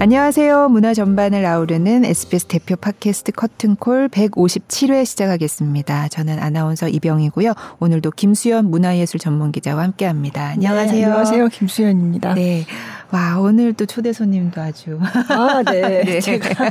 안녕하세요. 문화 전반을 아우르는 SBS 대표 팟캐스트 커튼콜 157회 시작하겠습니다. 저는 아나운서 이병희고요. 오늘도 김수현 문화예술 전문 기자와 함께 합니다. 안녕하세요. 네, 안녕하세요. 김수현입니다. 네. 와, 오늘 또 초대 손님도 아주. 아, 네. 네. 제가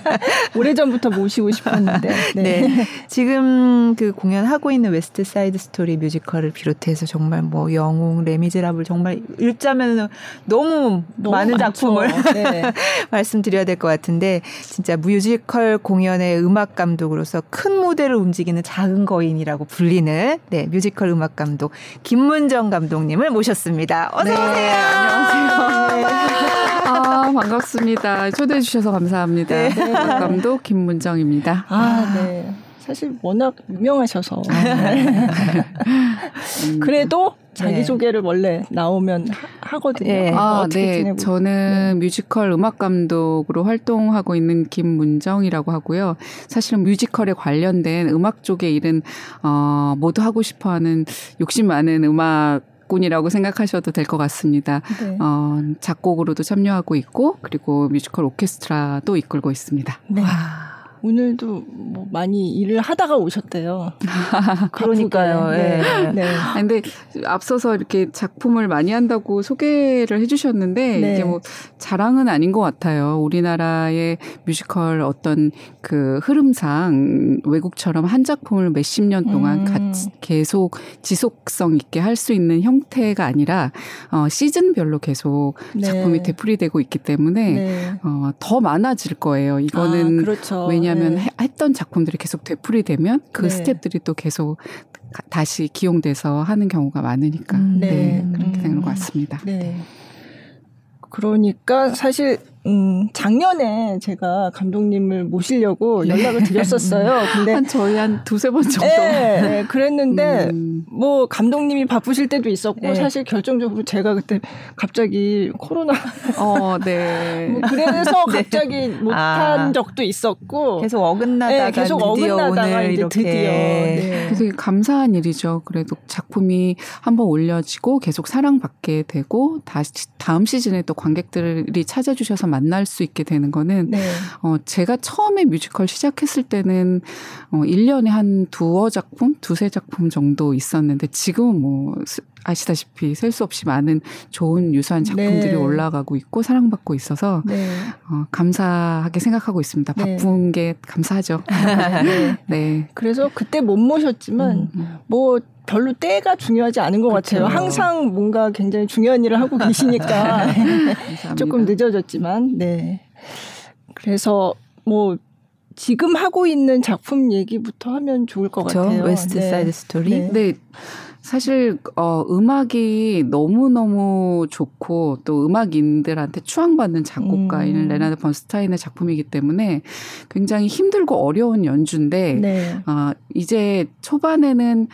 오래전부터 모시고 싶었는데. 네. 네. 지금 그 공연하고 있는 웨스트 사이드 스토리 뮤지컬을 비롯해서 정말 뭐 영웅, 레미제라블 정말 읊자면 너무, 너무 많은 많죠. 작품을 네. 말씀드려야 될 것 같은데 진짜 뮤지컬 공연의 음악 감독으로서 큰 무대를 움직이는 작은 거인이라고 불리는 네, 뮤지컬 음악 감독 김문정 감독님을 모셨습니다. 어서 네. 오세요. 안녕하세요. 아, 반갑습니다. 초대해 주셔서 감사합니다. 네. 감독 김문정입니다. 아, 네. 사실 워낙 유명하셔서. 아, 네. 그래도 자기 소개를 네. 원래 나오면 하거든요. 네. 아, 네. 저는 네. 뮤지컬 음악 감독으로 활동하고 있는 김문정이라고 하고요. 사실은 뮤지컬에 관련된 음악 쪽에 일은 어, 모두 하고 싶어 하는 욕심 많은 음악 작곡꾼이라고 생각하셔도 될 것 같습니다. 네. 어, 작곡으로도 참여하고 있고 그리고 뮤지컬 오케스트라도 이끌고 있습니다. 네. 와. 오늘도 뭐 많이 일을 하다가 오셨대요. 그러니까요. 네. 네. 네. 아, 근데 앞서서 이렇게 작품을 많이 한다고 소개를 해주셨는데 네. 이게 뭐 자랑은 아닌 것 같아요. 우리나라의 뮤지컬 어떤 그 흐름상 외국처럼 한 작품을 몇십 년 동안 음. 같이 계속 지속성 있게 할 수 있는 형태가 아니라 어, 시즌별로 계속 네. 작품이 되풀이되고 있기 때문에 네. 어, 더 많아질 거예요. 이거는 아, 그렇죠. 왜냐 왜냐하면 네. 했던 작품들이 계속 되풀이되면 그 네. 스텝들이 또 계속 다시 기용돼서 하는 경우가 많으니까 음, 네. 네. 그렇게 되는 것 같습니다. 네. 그러니까 사실 음, 작년에 제가 감독님을 모시려고 네. 연락을 드렸었어요. 근데 한 저희 한 두세 번 정도. 네, 네 그랬는데 음. 뭐 감독님이 바쁘실 때도 있었고 네. 사실 결정적으로 제가 그때 갑자기 코로나 어, 네. 뭐 그래서 네. 갑자기 못한 아. 적도 있었고 계속 어긋나다가 네, 계속 어긋나다가 이제 이렇게. 드디어 네. 되게 감사한 일이죠. 그래도 작품이 한번 올려지고 계속 사랑받게 되고 다시 다음 시즌에 또 관객들이 찾아주셔서 만날 수 있게 되는 거는 네. 어 제가 처음에 뮤지컬 시작했을 때는 어 1년에 한 두어 작품, 두세 작품 정도 있었는데 지금은 뭐 아시다시피 셀 수 없이 많은 좋은 유사한 작품들이 네. 올라가고 있고 사랑받고 있어서 네. 어, 감사하게 생각하고 있습니다. 네. 바쁜 게 감사하죠. 네. 네. 그래서 그때 못 모셨지만 음. 음. 뭐 별로 때가 중요하지 않은 것 그렇죠. 같아요. 항상 뭔가 굉장히 중요한 일을 하고 계시니까 조금 늦어졌지만 네. 그래서 뭐 지금 하고 있는 작품 얘기부터 하면 좋을 것 그렇죠? 같아요. 웨스트 네. 사이드 스토리. 네. 네. 사실 어 음악이 너무 너무 좋고 또 음악인들한테 추앙받는 작곡가인 음. 레나드 번스타인의 작품이기 때문에 굉장히 힘들고 어려운 연주인데 네. 어 이제 초반에는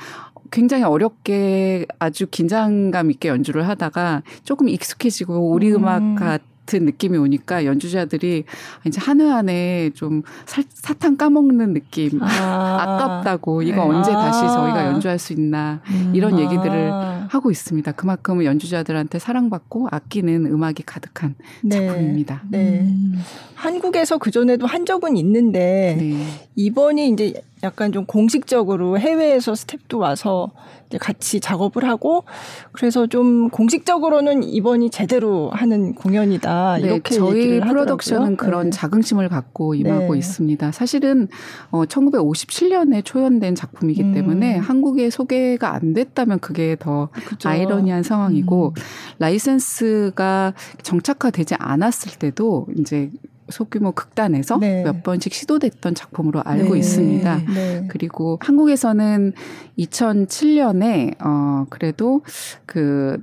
굉장히 어렵게 아주 긴장감 있게 연주를 하다가 조금 익숙해지고 우리 음. 악 같은 느낌이 오니까 연주자들이 이제 한 회 안에 좀 사, 사탕 까먹는 느낌 아. 깝다고 이거 네. 언제 다시 저희가 연주할 수 있나 음. 이런 얘기들을 아. 하고 있습니다. 그만큼 연주자들한테 사랑받고 아끼는 음악이 가득한 네. 작품입니다. 네. 음. 한국에서 그 전에도 한 적은 있는데 네. 이번이 이제 약간 좀 공식적으로 해외에서 스텝도 와서 이제 같이 작업을 하고 그래서 좀 공식적으로는 이번이 제대로 하는 공연이다 네, 이렇게 저희 프로덕션은 네. 그런 자긍심을 갖고 임하고 네. 있습니다. 사실은 어 1957년에 초연된 작품이기 음. 때문에 한국에 소개가 안 됐다면 그게 더 그쵸. 아이러니한 상황이고 음. 라이센스가 정착화되지 않았을 때도 이제 소규모 극단에서 네. 몇 번씩 시도됐던 작품으로 알고 네. 있습니다. 네. 그리고 한국에서는 2007년에 어 그래도 그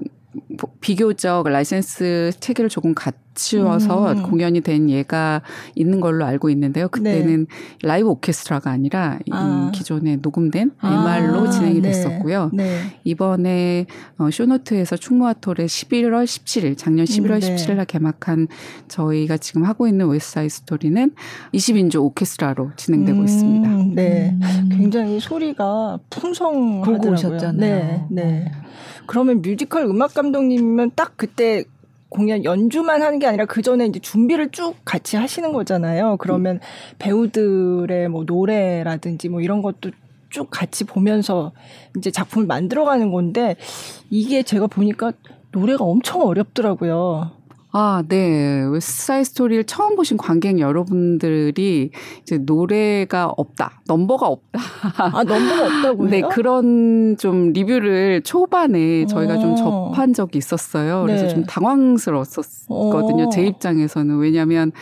비교적 라이센스 체계를 조금 갖추어서 음. 공연이 된 예가 있는 걸로 알고 있는데요. 그때는 네. 라이브 오케스트라가 아니라 아. 기존에 녹음된 MR로 아. 진행이 네. 됐었고요. 네. 이번에 어, 쇼노트에서 충무아트홀의 11월 17일 작년 11월 음, 17일 날 개막한 저희가 지금 하고 있는 웨스트 사이드 스토리는 20인조 오케스트라로 진행되고 음, 있습니다. 네. 음. 굉장히 소리가 풍성하더라고요. 오셨잖아요. 네. 네. 그러면 뮤지컬 음악 감독님이면 딱 그때 공연 연주만 하는 게 아니라 그 전에 이제 준비를 쭉 같이 하시는 거잖아요. 그러면 음. 배우들의 뭐 노래라든지 뭐 이런 것도 쭉 같이 보면서 이제 작품을 만들어가는 건데 이게 제가 보니까 노래가 엄청 어렵더라고요. 아, 네. 웨스트 사이드 스토리를 처음 보신 관객 여러분들이 이제 노래가 없다. 넘버가 없다. 아, 넘버가 없다고요? 네, 그런 좀 리뷰를 초반에 저희가 좀 어. 접한 적이 있었어요. 그래서 네. 좀 당황스러웠었거든요. 어. 제 입장에서는. 왜냐면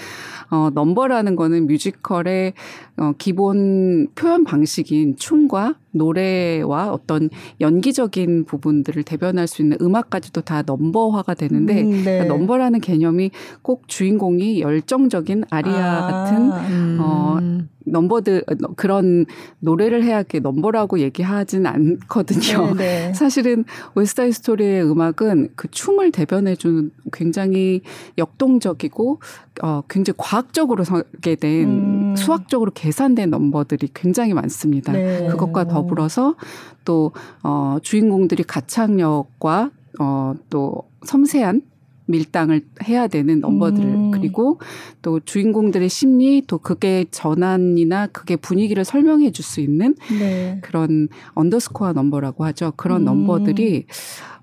어, 넘버라는 거는 뮤지컬의 어, 기본 표현 방식인 춤과 노래와 어떤 연기적인 부분들을 대변할 수 있는 음악까지도 다 넘버화가 되는데 음, 네. 그러니까 넘버라는 개념이 꼭 주인공이 열정적인 아리아 아, 같은 음. 어 넘버들 그런 노래를 해야 게 넘버라고 얘기하진 않거든요. 네네. 네. 사실은 웨스트 사이드 스토리의 음악은 그 춤을 대변해 주는 굉장히 역동적이고 어 굉장히 과학적으로 서게 된 음. 수학적으로 계산된 넘버들이 굉장히 많습니다. 네. 그것과 더불어서 또어 주인공들이 가창력과 어또 섬세한 밀당을 해야 되는 넘버들 음. 그리고 또 주인공들의 심리 또 그게 전환이나 그게 분위기를 설명해 줄 수 있는 네. 그런 언더스코어 넘버라고 하죠. 그런 음. 넘버들이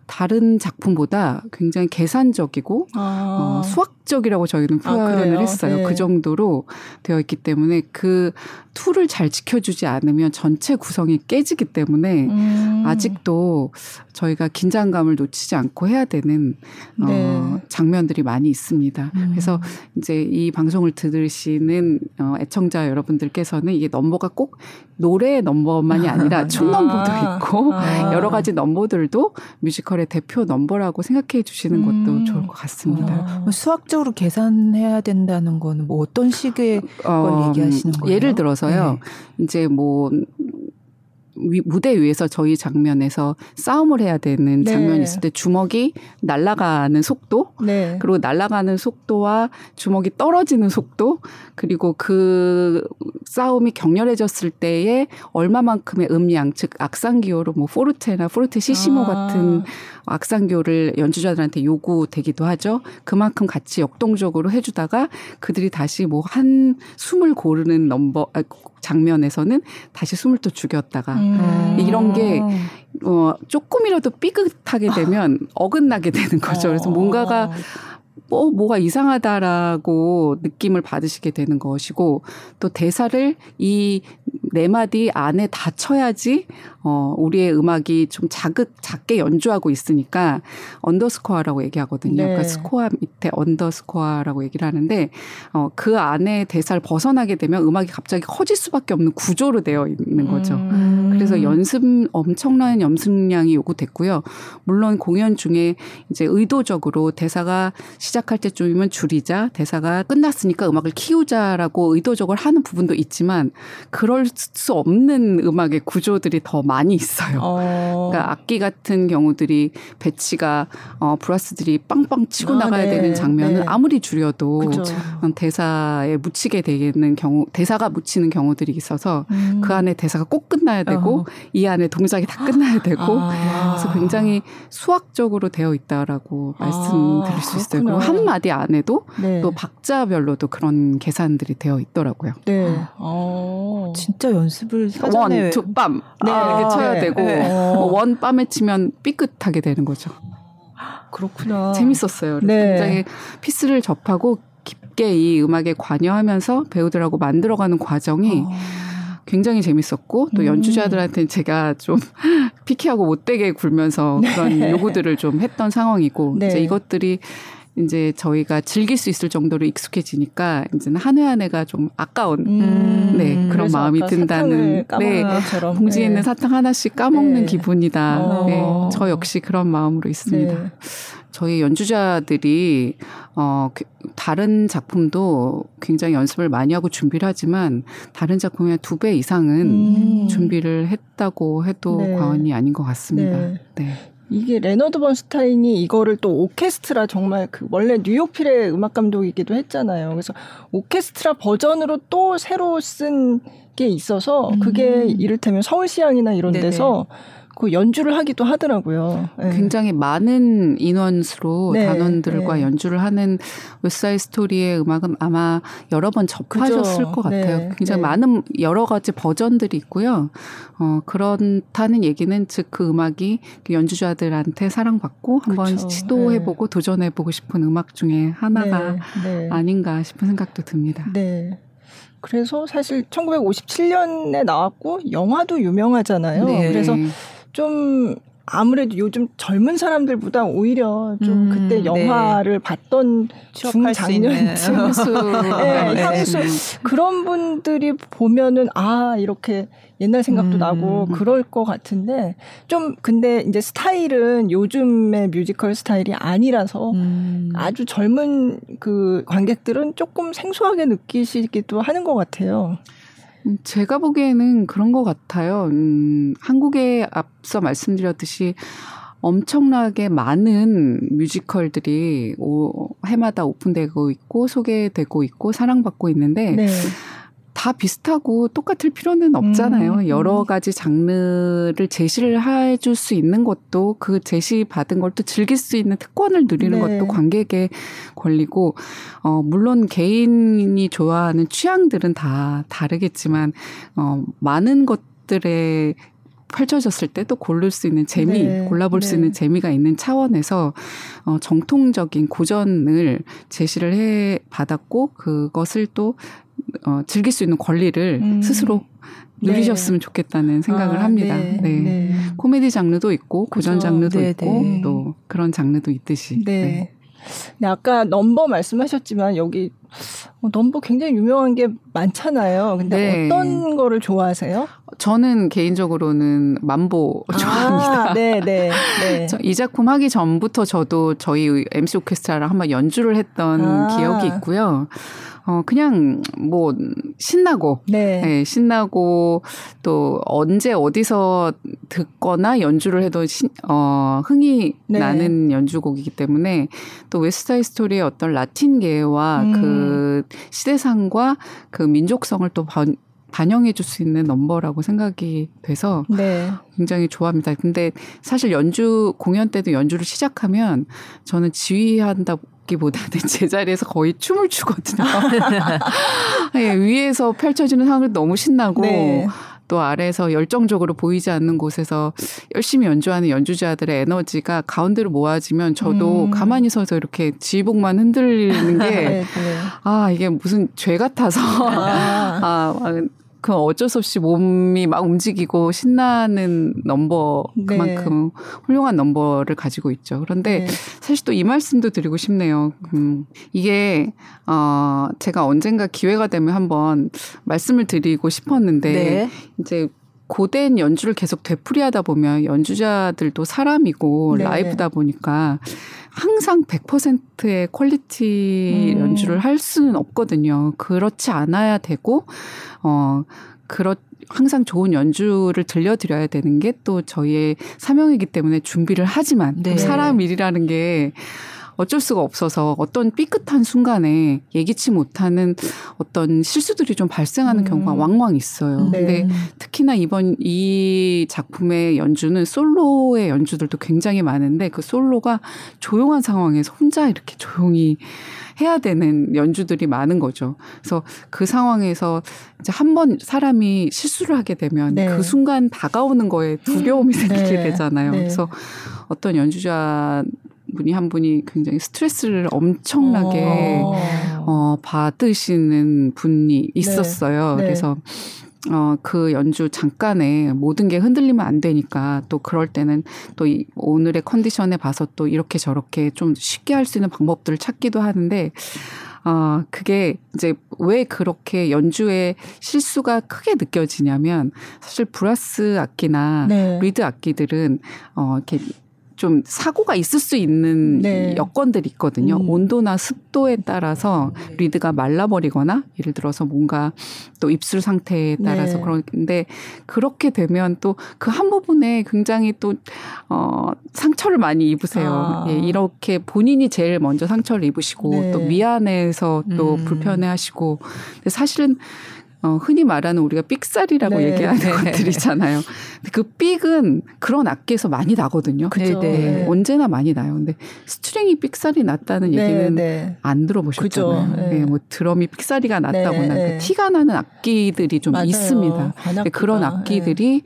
다른 작품보다 굉장히 계산적이고 아. 어, 수학적이라고 저희는 아, 표현을 아, 했어요. 네. 그 정도로 되어 있기 때문에 그 틀을 잘 지켜주지 않으면 전체 구성이 깨지기 때문에 음. 아직도 저희가 긴장감을 놓치지 않고 해야 되는 어, 네. 어, 장면들이 많이 있습니다. 음. 그래서 이제 이 방송을 들으시는 어, 애청자 여러분들께서는 이게 넘버가 꼭 노래 넘버만이 아니라 춤 넘버도 아. 있고 아. 여러 가지 넘버들도 뮤지컬의 대표 넘버라고 생각해 주시는 것도 음. 좋을 것 같습니다. 아. 수학적으로 계산해야 된다는 거는 뭐 어떤 식의 어, 걸 얘기하시는 거예요? 예를 들어서요. 네. 이제 뭐 위, 무대 위에서 저희 장면에서 싸움을 해야 되는 네. 장면이 있을 때 주먹이 날아가는 속도 네. 그리고 날아가는 속도와 주먹이 떨어지는 속도 그리고 그 싸움이 격렬해졌을 때에 얼마만큼의 음량 즉 악상 기호로 뭐 포르테나 포르테 시시모 아. 같은 악상교를 연주자들한테 요구되기도 하죠. 그만큼 같이 역동적으로 해주다가 그들이 다시 뭐 한 숨을 고르는 넘버 아, 장면에서는 다시 숨을 또 죽였다가 음. 이런 게 어, 조금이라도 삐끗하게 되면 어긋나게 되는 거죠. 그래서 뭔가가 뭐 뭐가 이상하다라고 느낌을 받으시게 되는 것이고 또 대사를 이 네 마디 안에 다 쳐야지 어 우리의 음악이 좀 자극 작게 연주하고 있으니까 underscore라고 얘기하거든요. 네. 그러니까 스코어 밑에 underscore라고 얘기를 하는데 어 그 안에 대사를 벗어나게 되면 음악이 갑자기 커질 수밖에 없는 구조로 되어 있는 거죠. 음. 그래서 연습 엄청난 연습량이 요구됐고요. 물론 공연 중에 이제 의도적으로 대사가 시작할 때쯤이면 줄이자, 대사가 끝났으니까 음악을 키우자라고 의도적으로 하는 부분도 있지만 그럴 수 없는 음악의 구조들이 더 많이 있어요. 어. 그러니까 악기 같은 경우들이 배치가 어 브라스들이 빵빵 치고 아, 나가야 네. 되는 장면은 네. 아무리 줄여도 그쵸. 대사에 묻히게 되는 경우, 대사가 묻히는 경우들이 있어서 음. 그 안에 대사가 꼭 끝나야 되고 어. 이 안에 동작이 다 끝나야 되고 아. 그래서 굉장히 수학적으로 되어 있다라고 아. 말씀드릴 수 있어요. 그리고 한 마디 안에도 네. 또 박자별로도 그런 계산들이 되어 있더라고요. 네. 어. 진짜 연습을 사전에 one, two, 빰 네. 이렇게 쳐야 네. 되고 네. 뭐 one, 빰에 치면 삐끗하게 되는 거죠. 그렇구나. 재밌었어요. 네. 굉장히 piece를 접하고 깊게 이 음악에 관여하면서 배우들하고 만들어가는 과정이 어. 굉장히 재밌었고 또 음. 연주자들한테는 제가 좀 picky하고 못되게 굴면서 그런 네. 요구들을 좀 했던 상황이고 네. 이제 이것들이 이제 저희가 즐길 수 있을 정도로 익숙해지니까 이제는 한 회 한 회가 좀 아까운 음, 네 그런 마음이 든다는 네 봉지에 네. 있는 사탕 하나씩 까먹는 네. 기분이다. 어. 네, 저 역시 그런 마음으로 있습니다. 네. 저희 연주자들이 어그 다른 작품도 굉장히 연습을 많이 하고 준비를 하지만 다른 작품의 두 배 이상은 음. 준비를 했다고 해도 네. 과언이 아닌 것 같습니다. 네. 네. 이게 레너드 번스타인이 이거를 또 오케스트라 정말 그 원래 뉴욕 필의 음악 감독이기도 했잖아요. 그래서 오케스트라 버전으로 또 새로 쓴 게 있어서 그게 음. 이를테면 서울시향이나 이런 데서 그 연주를 하기도 하더라고요. 네. 굉장히 많은 인원수로 네, 단원들과 네. 연주를 하는 웨사이 스토리의 음악은 아마 여러 번 접하셨을 그죠. 것 같아요. 네, 굉장히 네. 많은 여러 가지 버전들이 있고요. 어, 그렇다는 얘기는 즉 그 음악이 그 연주자들한테 사랑받고 한번. 시도해보고 네. 도전해보고 싶은 음악 중에 하나가 아닌가 싶은 생각도 듭니다. 네. 그래서 사실 1957년에 나왔고 영화도 유명하잖아요. 그래서 좀 아무래도 요즘 젊은 사람들보다 오히려 좀 음, 그때 네. 영화를 네. 봤던 중장년 향수, 네, 네, 향수 그런 분들이 보면은 아 이렇게 옛날 생각도 음. 나고 그럴 것 같은데 좀 근데 이제 스타일은 요즘의 뮤지컬 스타일이 아니라서 음. 아주 젊은 그 관객들은 조금 생소하게 느끼시기도 하는 것 같아요. 음, 제가 보기에는 그런 것 같아요. 음, 한국에 앞서 말씀드렸듯이 엄청나게 많은 뮤지컬들이 오, 해마다 오픈되고 있고 소개되고 있고 사랑받고 있는데 네. 다 비슷하고 똑같을 필요는 없잖아요. 음, 음. 여러 가지 장르를 제시를 해줄 수 있는 것도 그 제시 받은 걸 또 즐길 수 있는 특권을 누리는 네. 것도 관객의 권리고, 어, 물론 개인이 좋아하는 취향들은 다 다르겠지만, 어, 많은 것들의 펼쳐졌을 때 또 고를 수 있는 재미, 네. 골라볼 네. 수 있는 재미가 있는 차원에서 어, 정통적인 고전을 제시를 해 받았고 그것을 또 어, 즐길 수 있는 권리를 음. 스스로 네. 누리셨으면 네. 좋겠다는 생각을 아, 합니다. 네. 네. 네. 코미디 장르도 있고 고전 그렇죠. 장르도 네, 있고 또 그런 장르도 있듯이. 네. 네. 아까 넘버 말씀하셨지만 여기 어, 넘버 굉장히 유명한 게 많잖아요. 근데 네. 어떤 거를 좋아하세요? 저는 개인적으로는 만보 아, 좋아합니다. 네, 네, 네. 이 작품 하기 전부터 저도 저희 MC 오케스트라랑 한번 연주를 했던 아. 기억이 있고요. 어, 그냥 뭐 신나고, 네. 네. 신나고 또 언제 어디서 듣거나 연주를 해도 신, 어, 흥이 네. 나는 연주곡이기 때문에 또 웨스타이 스토리의 어떤 라틴계와 음. 그 시대상과 그 민족성을 또 반, 반영해 줄 수 있는 넘버라고 생각이 돼서 네. 굉장히 좋아합니다. 근데 사실 연주 공연 때도 연주를 시작하면 저는 지휘한다 기보다는 제자리에서 거의 춤을 추거든요. 네, 위에서 펼쳐지는 상황을 너무 신나고 네. 또 아래에서 열정적으로 보이지 않는 곳에서 열심히 연주하는 연주자들의 에너지가 가운데로 모아지면 저도 음. 가만히 서서 이렇게 지휘복만 흔들리는 게, 네, 네. 아, 이게 무슨 죄 같아서, 아, 아 그 어쩔 수 없이 몸이 막 움직이고 신나는 넘버 그만큼 네. 훌륭한 넘버를 가지고 있죠. 그런데 네. 사실 또 이 말씀도 드리고 싶네요. 음, 이게 어 제가 언젠가 기회가 되면 한번 말씀을 드리고 싶었는데 네. 이제 고된 연주를 계속 되풀이하다 보면 연주자들도 사람이고 네. 라이브다 보니까 항상 100%의 quality 음. 연주를 할 수는 없거든요. 그렇지 않아야 되고 어 그렇 항상 좋은 연주를 들려드려야 되는 게 또 저희의 사명이기 때문에 준비를 하지만 네. 사람 일이라는 게 어쩔 수가 없어서 어떤 삐끗한 순간에 예기치 못하는 어떤 실수들이 좀 발생하는 음. 경우가 왕왕 있어요. 네. 근데 특히나 이번 이 작품의 연주는 솔로의 연주들도 굉장히 많은데 그 솔로가 조용한 상황에서 혼자 이렇게 조용히 해야 되는 연주들이 많은 거죠. 그래서 그 상황에서 이제 한 번 사람이 실수를 하게 되면 네. 그 순간 다가오는 거에 두려움이 네. 생기게 되잖아요. 네. 그래서 어떤 연주자 분이 한 분이 굉장히 스트레스를 엄청나게 어, 어 받으시는 분이 있었어요. 네. 네. 그래서 어, 그 연주 잠깐에 모든 게 흔들리면 안 되니까 또 그럴 때는 또 이, 오늘의 컨디션에 봐서 또 이렇게 저렇게 좀 쉽게 할 수 있는 방법들을 찾기도 하는데 어, 그게 이제 왜 그렇게 연주에 실수가 크게 느껴지냐면 사실 brass 악기나 네. 리드 악기들은 어, 이렇게 좀 사고가 있을 수 있는 네. 여건들이 있거든요. 음. 온도나 습도에 따라서 리드가 말라버리거나 예를 들어서 뭔가 또 입술 상태에 따라서 네. 그런데 그렇게 되면 또 그 한 부분에 굉장히 또 어, 상처를 많이 입으세요. 아. 예, 이렇게 본인이 제일 먼저 상처를 입으시고 네. 또 미안해서 또 음. 불편해하시고 근데 사실은 어, 흔히 말하는 우리가 삑살이라고 네. 얘기하는 네. 것들이잖아요. 그 삑은 그런 악기에서 많이 나거든요. 그죠. 네. 네. 언제나 많이 나요. 근데 string이 삑살이 났다는 네, 얘기는 네. 안 들어보셨잖아요. 네. 뭐 드럼이 삑살이가 났다거나 그 티가 나는 악기들이 좀 맞아요. 있습니다. 그런 악기들이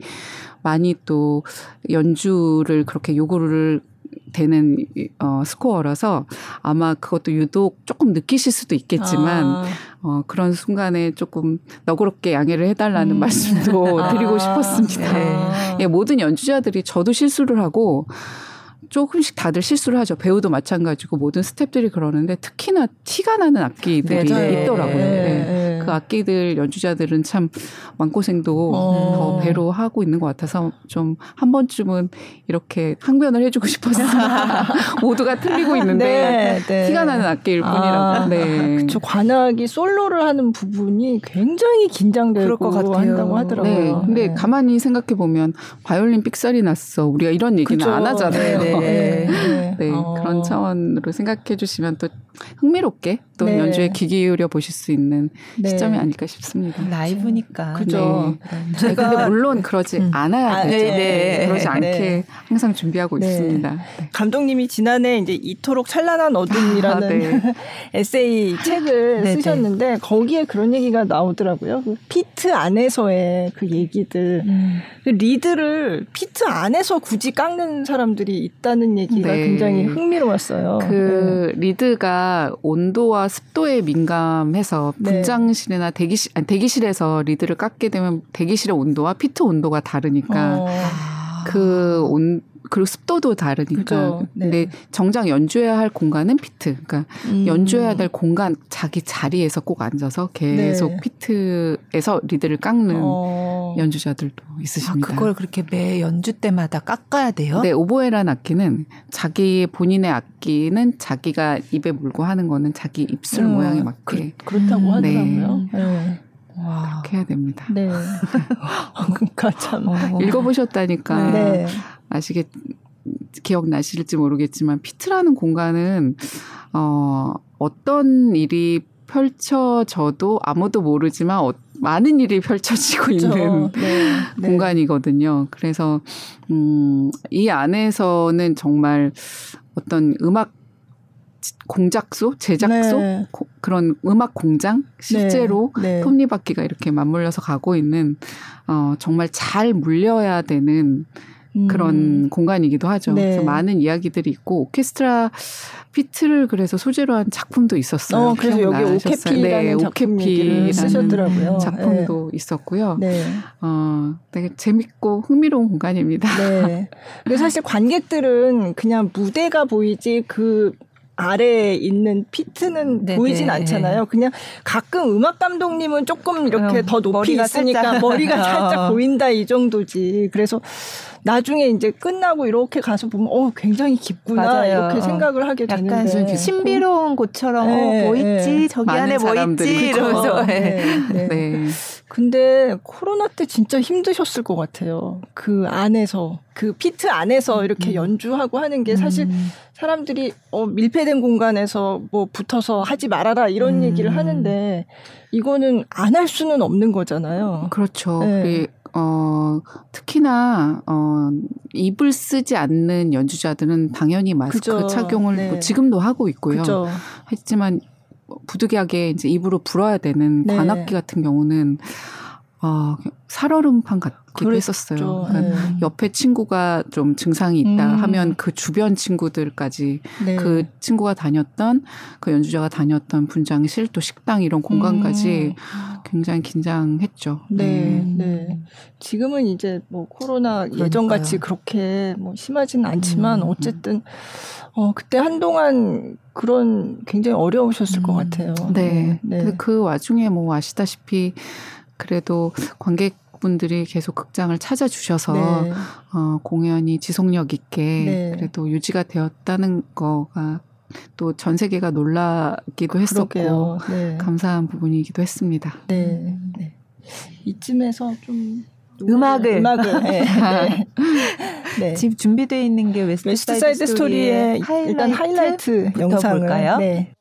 많이 또 연주를 그렇게 요구를 되는 어 스코어라서 아마 그것도 유독 조금 느끼실 수도 있겠지만 아. 어 그런 순간에 조금 너그럽게 양해를 해달라는 음. 말씀도 드리고 아. 싶었습니다. 네. 예, 모든 연주자들이 저도 실수를 하고 조금씩 다들 실수를 하죠. 배우도 마찬가지고 모든 스탭들이 그러는데 특히나 티가 나는 악기들이 네, 있더라고요. 네, 네. 그 악기들 연주자들은 참 마음고생도 어. 더 배로 하고 있는 것 같아서 좀 한 번쯤은 이렇게 항변을 해주고 싶었습니다. 모두가 틀리고 있는데 네, 네. 티가 나는 악기일 뿐이라고. 아, 네. 그렇죠. 관악이 솔로를 하는 부분이 굉장히 긴장되고 한다고 하더라고요. 네. 근데 가만히 생각해 보면 바이올린 삑살이 났어. 우리가 이런 얘기는 그쵸. 안 하잖아요. 네. 네. 네. 어. 그런 차원으로 생각해 주시면 또 흥미롭게 또 네. 연주에 귀 기울여 보실 수 있는 네. 시점이 아닐까 싶습니다. 라이브니까. 그죠. 네. 제가 물론 그러지 음. 않아야 아, 되죠. 네. 그러지 않게 항상 준비하고 있습니다. 감독님이 지난해 이제 이토록 찬란한 어둠이라는 아, 에세이 책을 쓰셨는데 거기에 그런 얘기가 나오더라고요. 그 피트 안에서의 그 얘기들. 음. 그 리드를 피트 안에서 굳이 깎는 사람들이 있다는 얘기가 굉장히 흥미로웠어요. 그 리드가 온도와 습도에 민감해서 네. 분장실이나 대기실 아니, 대기실에서 리드를 깎게 되면 대기실의 온도와 피트 온도가 다르니까 어. 그 온 그리고 습도도 다르니까. 네. 근데 정작 연주해야 할 공간은 피트. 그러니까 음. 연주해야 될 공간 자기 자리에서 꼭 앉아서 계속 네. 피트에서 리드를 깎는 어. 연주자들도 있으십니다. 아, 그걸 그렇게 매 연주 때마다 깎아야 돼요? 네, 오보에란 악기는 자기 본인의 악기는 자기가 입에 물고 하는 거는 자기 입술 음. 모양에 맞게 그, 렇다고 하더라고요. 네. 네. 와. 그렇게 해야 됩니다. 네. 그러니까 참 어. 읽어보셨다니까 네. 아시겠 기억나실지 모르겠지만 피트라는 공간은 어 어떤 일이 펼쳐져도 아무도 모르지만 어, 많은 일이 펼쳐지고 그렇죠. 있는 네. 네. 공간이거든요. 그래서 음, 이 안에서는 정말 어떤 음악 공작소, 제작소 네. 고, 그런 음악 공장 실제로 네. 네. 톱니바퀴가 이렇게 맞물려서 가고 있는 어 정말 잘 물려야 되는 그런 음. 공간이기도 하죠. 네. 그래서 많은 이야기들이 있고 오케스트라 피트를 그래서 소재로 한 작품도 있었어요. 어, 그래서 여기 오케피라는 네, 오케피라는 쓰셨더라고요. 작품도 네. 있었고요. 네. 어, 되게 재밌고 흥미로운 공간입니다. 네. 근데 사실 관객들은 그냥 무대가 보이지 그 아래에 있는 피트는 네네. 보이진 네. 않잖아요. 그냥 가끔 음악 감독님은 조금 이렇게 어, 더 높이 머리가 있으니까 살짝. 머리가 살짝 보인다 이 정도지. 그래서 나중에 이제 끝나고 이렇게 가서 보면 어 굉장히 깊구나 맞아요. 이렇게 생각을 하게 약간 되는데 신비로운 곳처럼 네, 어, 뭐 네. 있지 저기 안에 뭐 있지 이러면서 네. 네. 네. 근데 코로나 때 진짜 힘드셨을 것 같아요. 그 안에서 그 피트 안에서 이렇게 음. 연주하고 하는 게 사실 음. 사람들이 어 밀폐된 공간에서 뭐 붙어서 하지 말아라 이런 음. 얘기를 하는데 이거는 안 할 수는 없는 거잖아요. 그렇죠. 네. 어, 특히나, 어, 입을 쓰지 않는 연주자들은 당연히 마스크 그죠. 착용을 네. 뭐 지금도 하고 있고요. 그죠. 했지만 부득이하게 이제 입으로 불어야 되는 네. 관악기 같은 경우는 어, 살얼음판 같기도. 했었어요. 그러니까 네. 옆에 친구가 좀 증상이 있다 음. 하면 그 주변 친구들까지 네. 그 친구가 다녔던 그 연주자가 다녔던 분장실 또 식당 이런 공간까지 음. 굉장히 긴장했죠. 네, 음. 네. 지금은 이제 뭐 코로나 예전 같이 그렇게 뭐 심하지는 않지만 음. 어쨌든 어 그때 한동안 그런 굉장히 어려우셨을 것 음. 같아요. 네. 네. 네. 그 와중에 뭐 아시다시피 그래도 관객 관객 분들이 계속 극장을 찾아주셔서 네. 어, 공연이 지속력 있게 네. 그래도 유지가 되었다는 거가 또 전 세계가 놀라기도 했었고 네. 감사한 부분이기도 했습니다. 네. 네. 이쯤에서 좀 음악을 음악을 네. 네. 네. 지금 준비되어 있는 게 West, West Side Story의 하이라이트 일단 하이라이트 영상을 볼까요? 네.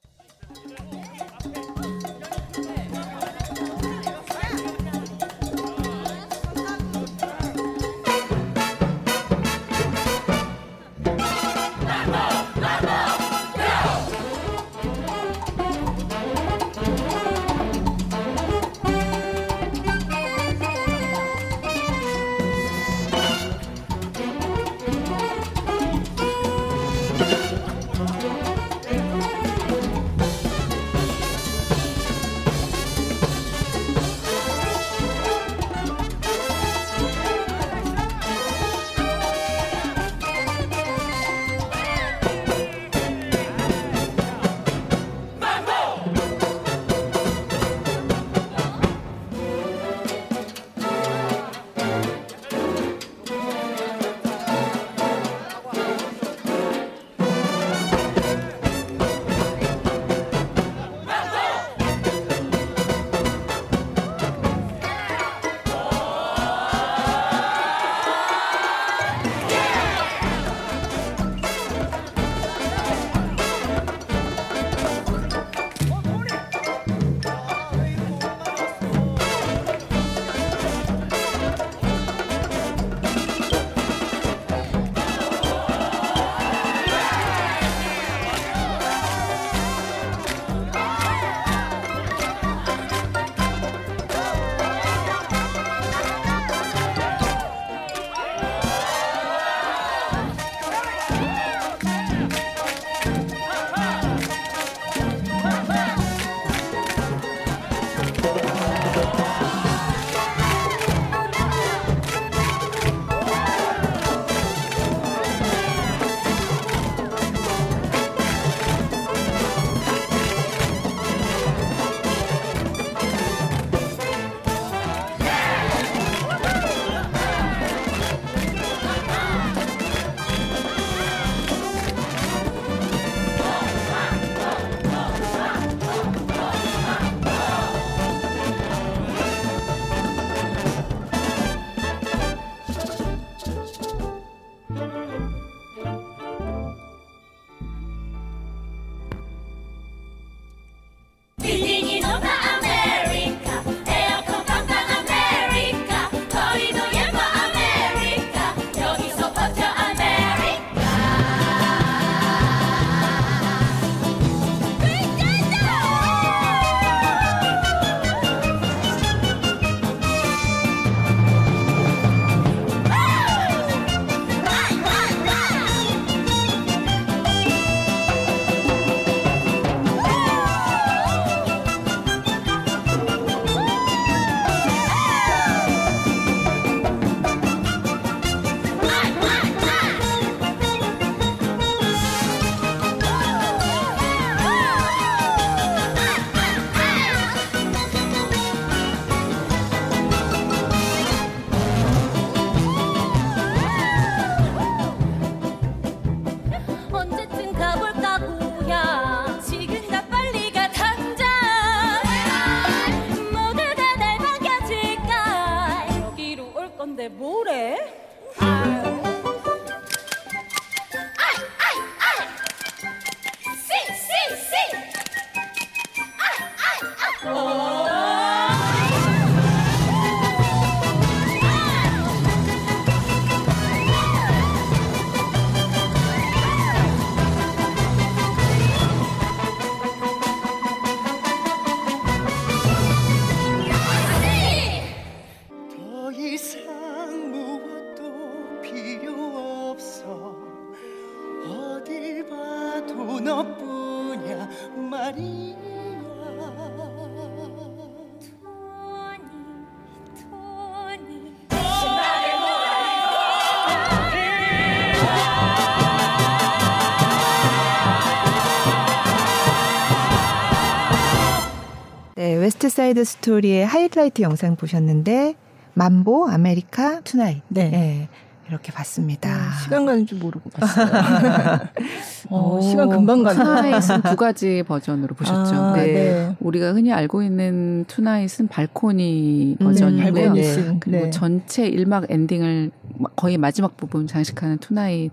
West Side Story의 하이라이트 영상 보셨는데 맘보, 아메리카, Tonight. 네. 네. 이렇게 봤습니다. 네, 시간 가는 줄 모르고 봤어요. 어, 시간 금방 가네. Tonight은 두 가지 버전으로 보셨죠. 아, 네. 네. 우리가 흔히 알고 있는 Tonight은 발코니 음, 버전이고요. 네. 그리고 네. 전체 1막 엔딩을 거의 마지막 부분 장식하는 Tonight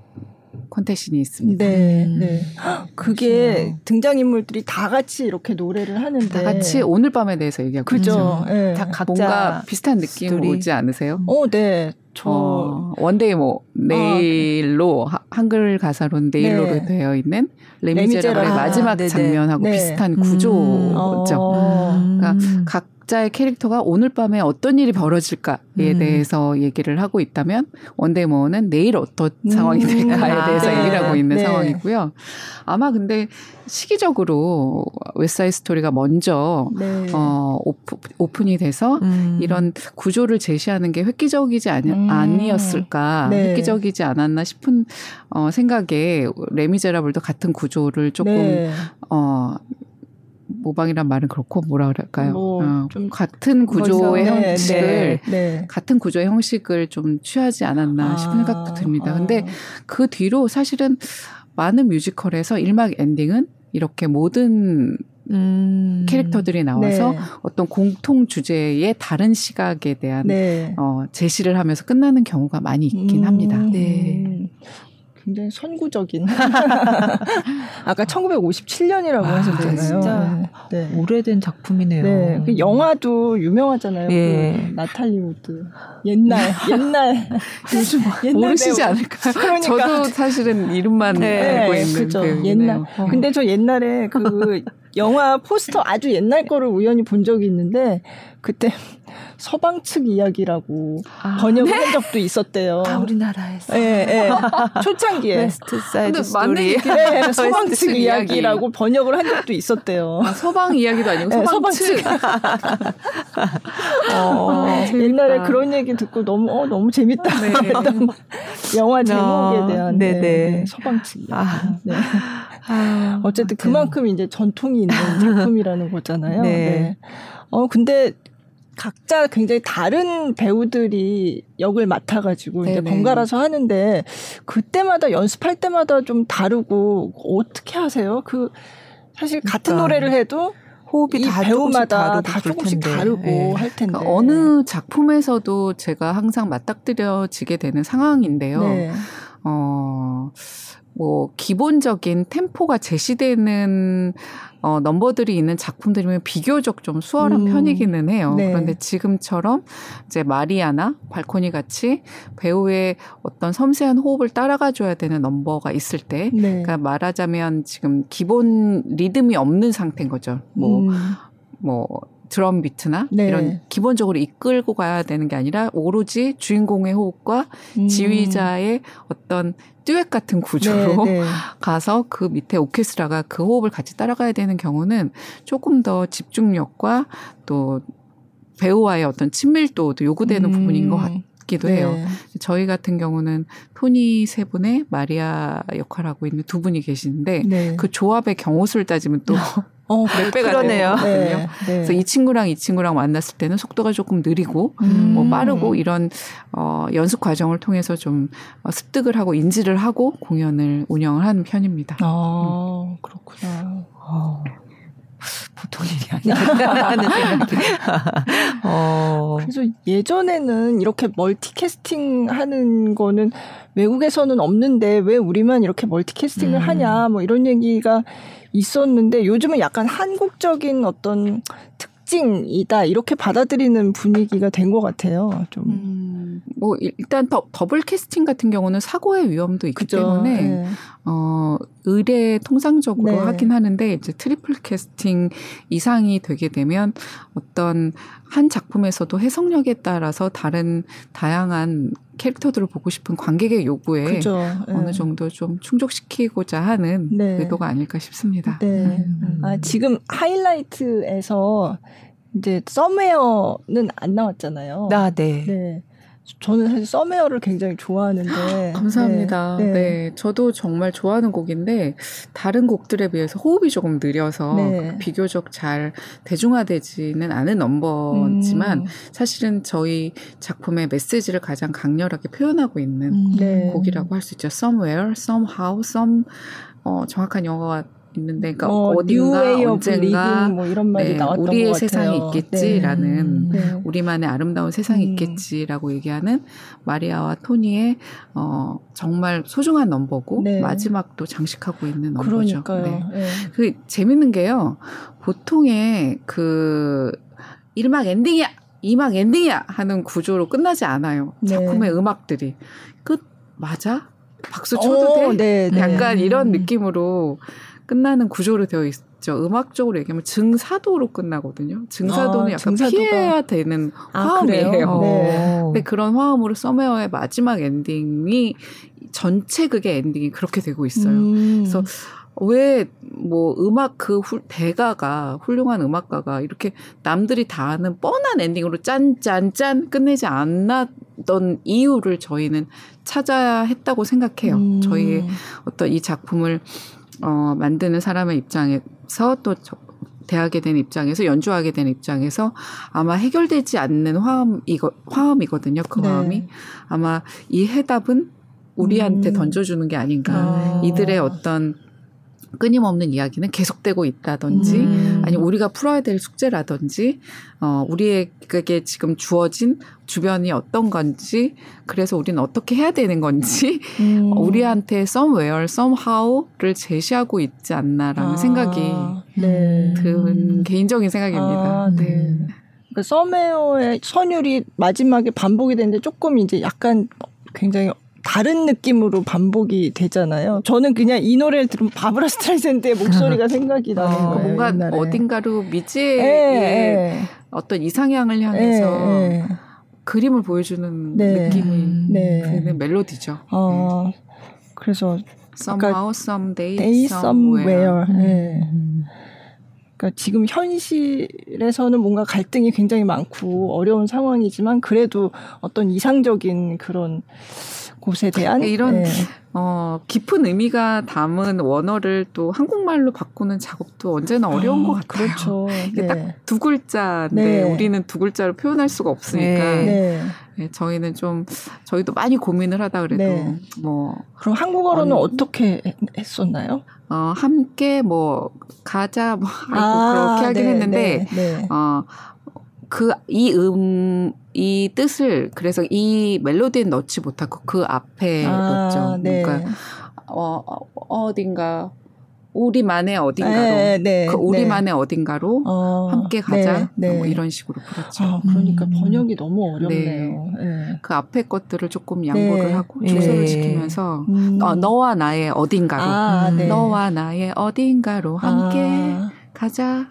Quintet 신이 있습니다. 네, 음. 네. 그게 등장 인물들이 다 같이 이렇게 노래를 하는데 다 같이 오늘 밤에 대해서 얘기하고 그죠. 네. 다 각자 뭔가 비슷한 느낌 스토리. 오지 않으세요? 어, 네. 저 어, One Day 뭐 내일로 아, 한글 가사로는 내일로로 네. 되어 있는 레미제라블의 마지막 아, 장면하고 네. 비슷한 구조죠. 음. 어. 그러니까 각 각자의 캐릭터가 오늘 밤에 어떤 일이 벌어질까에 음. 대해서 얘기를 하고 있다면 원데모어는 내일 어떤 음. 상황이 될까에 아, 대해서 네. 얘기를 하고 있는 네. 상황이고요. 아마 근데 시기적으로 웨사이 스토리가 먼저 네. 어, 오프, 오픈이 돼서 음. 이런 구조를 제시하는 게 획기적이지 아니, 음. 아니었을까 네. 획기적이지 않았나 싶은 어, 생각에 레미제라블도 같은 구조를 조금 네. 어, 모방이란 말은 그렇고 뭐라 그럴까요? 뭐 어, 좀 같은 구조의 네, 형식을 네, 네. 같은 구조의 형식을 좀 취하지 않았나 아, 싶은 생각도 듭니다. 아. 근데 그 뒤로 사실은 많은 뮤지컬에서 일막 엔딩은 이렇게 모든 음, 캐릭터들이 나와서 네. 어떤 공통 주제의 다른 시각에 대한 네. 어, 제시를 하면서 끝나는 경우가 많이 있긴 음, 합니다. 네. 굉장히 선구적인. 아까 1957년이라고 아, 하셨잖아요. 진짜 네. 오래된 작품이네요. 네. 그 영화도 유명하잖아요. 네. 그 나탈리 우드. 옛날, 옛날. 요즘 모르시지 않을까요? 그러니까. 저도 사실은 이름만 네. 알고 있는. 그죠. 그 옛날. 어. 근데 저 옛날에 그 영화 포스터 아주 옛날 거를 우연히 본 적이 있는데 그때 서방 측 이야기라고 아, 번역을 네? 한 적도 있었대요. 아, 우리나라에서. 예, 예. 초창기에. West Side Story. 네, 서방 측 이야기라고 번역을 한 적도 있었대요. 아, 서방 이야기도 아니고 서방, 네, 서방 측. 어, 아, 옛날에 그런 얘기 듣고 너무 어 너무 재밌다. 네. 영화 제목에 어, 대한 네, 네. 서방 측 이야기. 아. 네. 아, 어쨌든 그만큼 이제 전통이 있는 작품이라는 거잖아요. 네. 네. 어 근데 각자 굉장히 다른 배우들이 역을 맡아가지고 네네. 이제 번갈아서 하는데 그때마다 연습할 때마다 좀 다르고 어떻게 하세요? 그 사실 같은 그러니까. 노래를 해도 호흡이 다 배우마다 다 조금씩 다르고 네. 할 텐데 그러니까 어느 작품에서도 제가 항상 맞닥뜨려지게 되는 상황인데요. 네. 어. 뭐 기본적인 템포가 제시되는 어, 넘버들이 있는 작품들이면 비교적 좀 수월한 음. 편이기는 해요. 네. 그런데 지금처럼 이제 마리아나 발코니 같이 배우의 어떤 섬세한 호흡을 따라가 줘야 되는 넘버가 있을 때, 네. 그러니까 말하자면 지금 기본 리듬이 없는 상태인 거죠. 뭐, 음. 뭐, 드럼 비트나 네. 이런 기본적으로 이끌고 가야 되는 게 아니라 오로지 주인공의 호흡과 음. 지휘자의 어떤 듀엣 같은 구조로 네, 네. 가서 그 밑에 오케스트라가 그 호흡을 같이 따라가야 되는 경우는 조금 더 집중력과 또 배우와의 어떤 친밀도도 요구되는 음. 부분인 것 같기도 네. 해요. 저희 같은 경우는 토니 세 분의 마리아 역할하고 있는 두 분이 계시는데 네. 그 조합의 경호수를 따지면 또 어, 몇 배가 그러네요. 되거든요. 네, 네. 그래서 이 친구랑 이 친구랑 만났을 때는 속도가 조금 느리고 음. 뭐 빠르고 이런 어, 연습 과정을 통해서 좀 어, 습득을 하고 인지를 하고 공연을 운영을 하는 편입니다. 아, 음. 그렇구나. 어. 보통 일이 아니라 하는 생각이. 어. 그래서 예전에는 이렇게 멀티캐스팅 하는 거는 외국에서는 없는데 왜 우리만 이렇게 멀티캐스팅을 음. 하냐 뭐 이런 얘기가 있었는데 요즘은 약간 한국적인 어떤 특징이다 이렇게 받아들이는 분위기가 된 것 같아요. 좀. 음, 뭐 일단 더, 더블 캐스팅 같은 경우는 사고의 위험도 있기 그죠. 때문에 네. 어 의례 통상적으로 네. 하긴 하는데 이제 트리플 캐스팅 이상이 되게 되면 어떤 한 작품에서도 해석력에 따라서 다른 다양한 캐릭터들을 보고 싶은 관객의 요구에. 어느 네. 정도 좀 충족시키고자 하는 네. 의도가 아닐까 싶습니다. 네. 음. 아, 지금 하이라이트에서 이제 썸웨어는 안 나왔잖아요. 아, 네. 네. 저는 사실 서메어를 굉장히 좋아하는데 감사합니다. 네, 네. 네, 저도 정말 좋아하는 곡인데 다른 곡들에 비해서 호흡이 조금 느려서 네. 비교적 잘 대중화되지는 않은 넘버지만 음. 사실은 저희 작품의 메시지를 가장 강렬하게 표현하고 있는 음. 네. 곡이라고 할 수 있죠. Somewhere, somehow, some 어, 정확한 영어가 있는데 그러니까 뭐, 어딘가 언젠가 뭐 이런 말이 네, 나왔던 우리의 세상이 있겠지라는 네. 네. 우리만의 아름다운 세상이 음. 있겠지라고 얘기하는 마리아와 토니의 어 정말 소중한 넘버고 네. 마지막도 장식하고 있는 넘버죠. 그러니까요. 네. 네. 그 재밌는 게요. 보통의 그 1막 엔딩이야. 2막 엔딩이야 하는 구조로 끝나지 않아요. 네. 작품의 음악들이 끝 맞아? 박수 쳐도 오, 돼? 네, 약간 이런 음. 느낌으로 끝나는 구조로 되어 있죠. 음악적으로 얘기하면 증사도로 끝나거든요. 증사도는 아, 약간 증사도가. 피해야 되는 아, 화음이에요. 네. 근데 그런 화음으로 Somewhere의 마지막 엔딩이 전체 극의 엔딩이 그렇게 되고 있어요. 음. 그래서 왜 뭐 음악 그 후, 대가가 훌륭한 음악가가 이렇게 남들이 다 아는 뻔한 엔딩으로 짠짠짠 끝내지 않았던 이유를 저희는 찾아야 했다고 생각해요. 음. 저희의 어떤 이 작품을 어, 만드는 사람의 입장에서 또 대하게 된 입장에서 연주하게 된 입장에서 아마 해결되지 않는 화음 이거 화음이거든요. 그 네. 화음이 아마 이 해답은 우리한테 음. 던져주는 게 아닌가. 아. 이들의 어떤 끊임없는 이야기는 계속되고 있다든지 음. 아니 우리가 풀어야 될 숙제라든지 어 우리에게 지금 주어진 주변이 어떤 건지 그래서 우리는 어떻게 해야 되는 건지 음. 우리한테 somewhere somehow를 제시하고 있지 않나라는 아. 생각이 네. 든 개인적인 생각입니다. 아, 네. 네. 그 Somewhere의 선율이 마지막에 반복이 되는데 조금 이제 약간 굉장히 다른 느낌으로 반복이 되잖아요. 저는 그냥 이 노래를 들으면 바브라 스트라이샌드의 목소리가 생각이 나는 어, 거예요. 뭔가 옛날에. 어딘가로 미지의 예, 예. 어떤 이상향을 향해서 예, 예. 그림을 보여주는 네, 느낌이 네. 드는 멜로디죠. 어, 그래서 somehow, someday, day, somewhere. somewhere. 네. 그러니까 지금 현실에서는 뭔가 갈등이 굉장히 많고 어려운 상황이지만 그래도 어떤 이상적인 그런 곳에 대한 이런 네. 어, 깊은 의미가 담은 원어를 또 한국말로 바꾸는 작업도 언제나 어려운 아, 것 같아요. 그렇죠. 이게 네. 딱두 글자인데 네. 우리는 두 글자로 표현할 수가 없으니까 네. 네. 저희는 좀 저희도 많이 고민을 하다 그래도 네. 뭐 그럼 한국어로는 어, 떻게 했었나요? 어, 함께 뭐 가자 뭐 아, 그렇게 하긴 네, 했는데 어, 그 이 음, 이 뜻을 그래서 이 멜로디에 넣지 못하고 그 앞에 아, 넣죠. 네. 그러니까 어, 어딘가 우리만의 어딘가로 네, 네, 그 우리만의 네. 어딘가로 어, 함께 가자 네, 네. 뭐 이런 식으로 불렀죠. 아, 그러니까 음. 번역이 너무 어렵네요. 네. 그 앞에 것들을 조금 양보를 하고 조소를 지키면서 음. 어, 너와 나의 어딘가로 아, 너와 나의 어딘가로 함께 아. 가자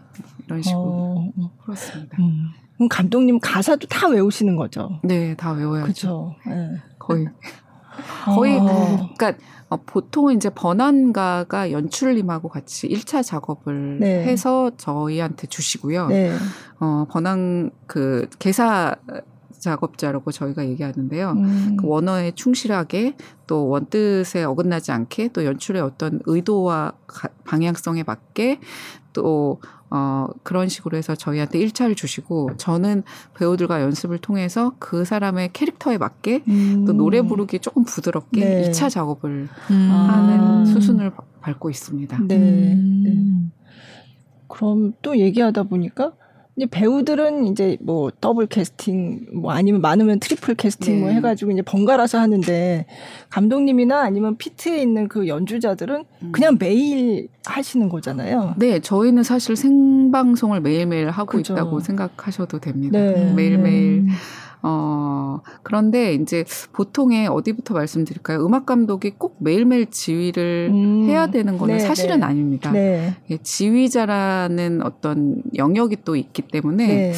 이런 식으로 어. 그렇습니다. 음. 그럼 감독님 가사도 다 외우시는 거죠? 네, 다 외워야죠. 그렇죠. 네. 거의 거의 어. 그러니까 보통은 이제 번안가가 연출님하고 같이 1차 작업을 네. 해서 저희한테 주시고요. 네. 어, 번안 그 개사 작업자라고 저희가 얘기하는데요. 음. 그 원어에 충실하게 또 원뜻에 어긋나지 않게 또 연출의 어떤 의도와 방향성에 맞게 또 어, 그런 식으로 해서 저희한테 1차를 주시고 저는 배우들과 연습을 통해서 그 사람의 캐릭터에 맞게 음. 또 노래 부르기 조금 부드럽게 네. 2차 작업을 음. 하는 수순을 밟고 있습니다. 네. 음. 네. 그럼 또 얘기하다 보니까 이제 배우들은 이제 뭐 더블 캐스팅 뭐 아니면 많으면 트리플 캐스팅 뭐 네. 뭐 해가지고 이제 번갈아서 하는데 감독님이나 아니면 피트에 있는 그 연주자들은 음. 그냥 매일 하시는 거잖아요. 네, 저희는 사실 생방송을 매일매일 하고 그죠. 있다고 생각하셔도 됩니다. 네. 매일매일. 음. 어, 그런데 이제 보통의 어디부터 말씀드릴까요? 음악 감독이 꼭 매일매일 지휘를 음. 해야 되는 거는 네, 사실은 네. 아닙니다. 네. 예, 지휘자라는 어떤 영역이 또 있기 때문에 네.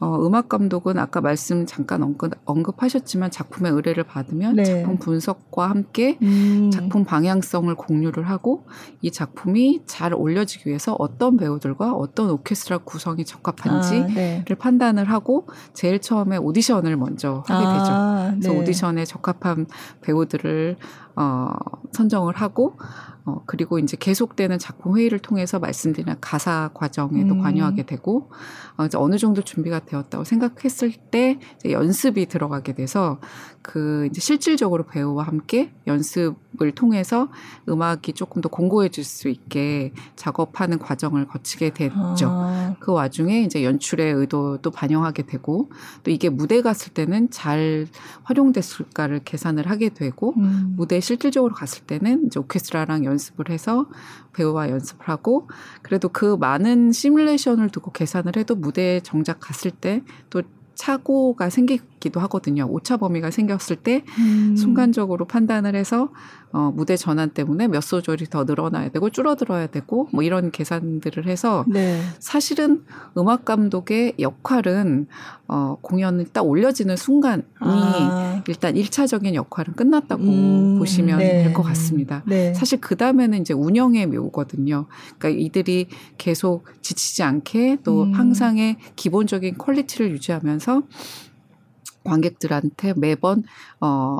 어, 음악 감독은 아까 말씀 잠깐 언급, 언급 하셨지만 작품의 의뢰를 받으면 네. 작품 분석과 함께 음. 작품 방향성을 공유를 하고 이 작품이 잘 올려지기 위해서 어떤 배우들과 어떤 오케스트라 구성이 적합한지를 아, 네. 판단을 하고 제일 처음에 오디션을 오디션을 먼저 하게 아, 되죠. 그래서 네. 오디션에 적합한 배우들을 어, 선정을 하고 어, 그리고 이제 계속되는 작품 회의를 통해서 말씀드린 가사 과정에도 음. 관여하게 되고 어, 이제 어느 정도 준비가 되었다고 생각했을 때 이제 연습이 들어가게 돼서 그 이제 실질적으로 배우와 함께 연습을 통해서 음악이 조금 더 공고해질 수 있게 작업하는 과정을 거치게 됐죠. 아, 그 와중에 이제 연출의 의도도 반영하게 되고 또 이게 무대 갔을 때는 잘 활용됐을까를 계산을 하게 되고 음. 무대에 실질적으로 갔을 때는 이제 오케스트라랑 연습을 해서 배우와 연습을 하고 그래도 그 많은 시뮬레이션을 두고 계산을 해도 무대에 정작 갔을 때 또 착오가 생기기도 하거든요. 오차 범위가 생겼을 때 음. 순간적으로 판단을 해서 어, 무대 전환 때문에 몇 소절이 더 늘어나야 되고 줄어들어야 되고 뭐 이런 계산들을 해서 네. 사실은 음악 감독의 역할은 어, 공연을 딱 올려지는 순간이 아, 일단 1차적인 역할은 끝났다고 음, 보시면 네. 될것 같습니다. 네. 사실 그 다음에는 이제 운영의 묘거든요. 그러니까 이들이 계속 지치지 않게 또 음. 항상의 기본적인 퀄리티를 유지하면서 관객들한테 매번 어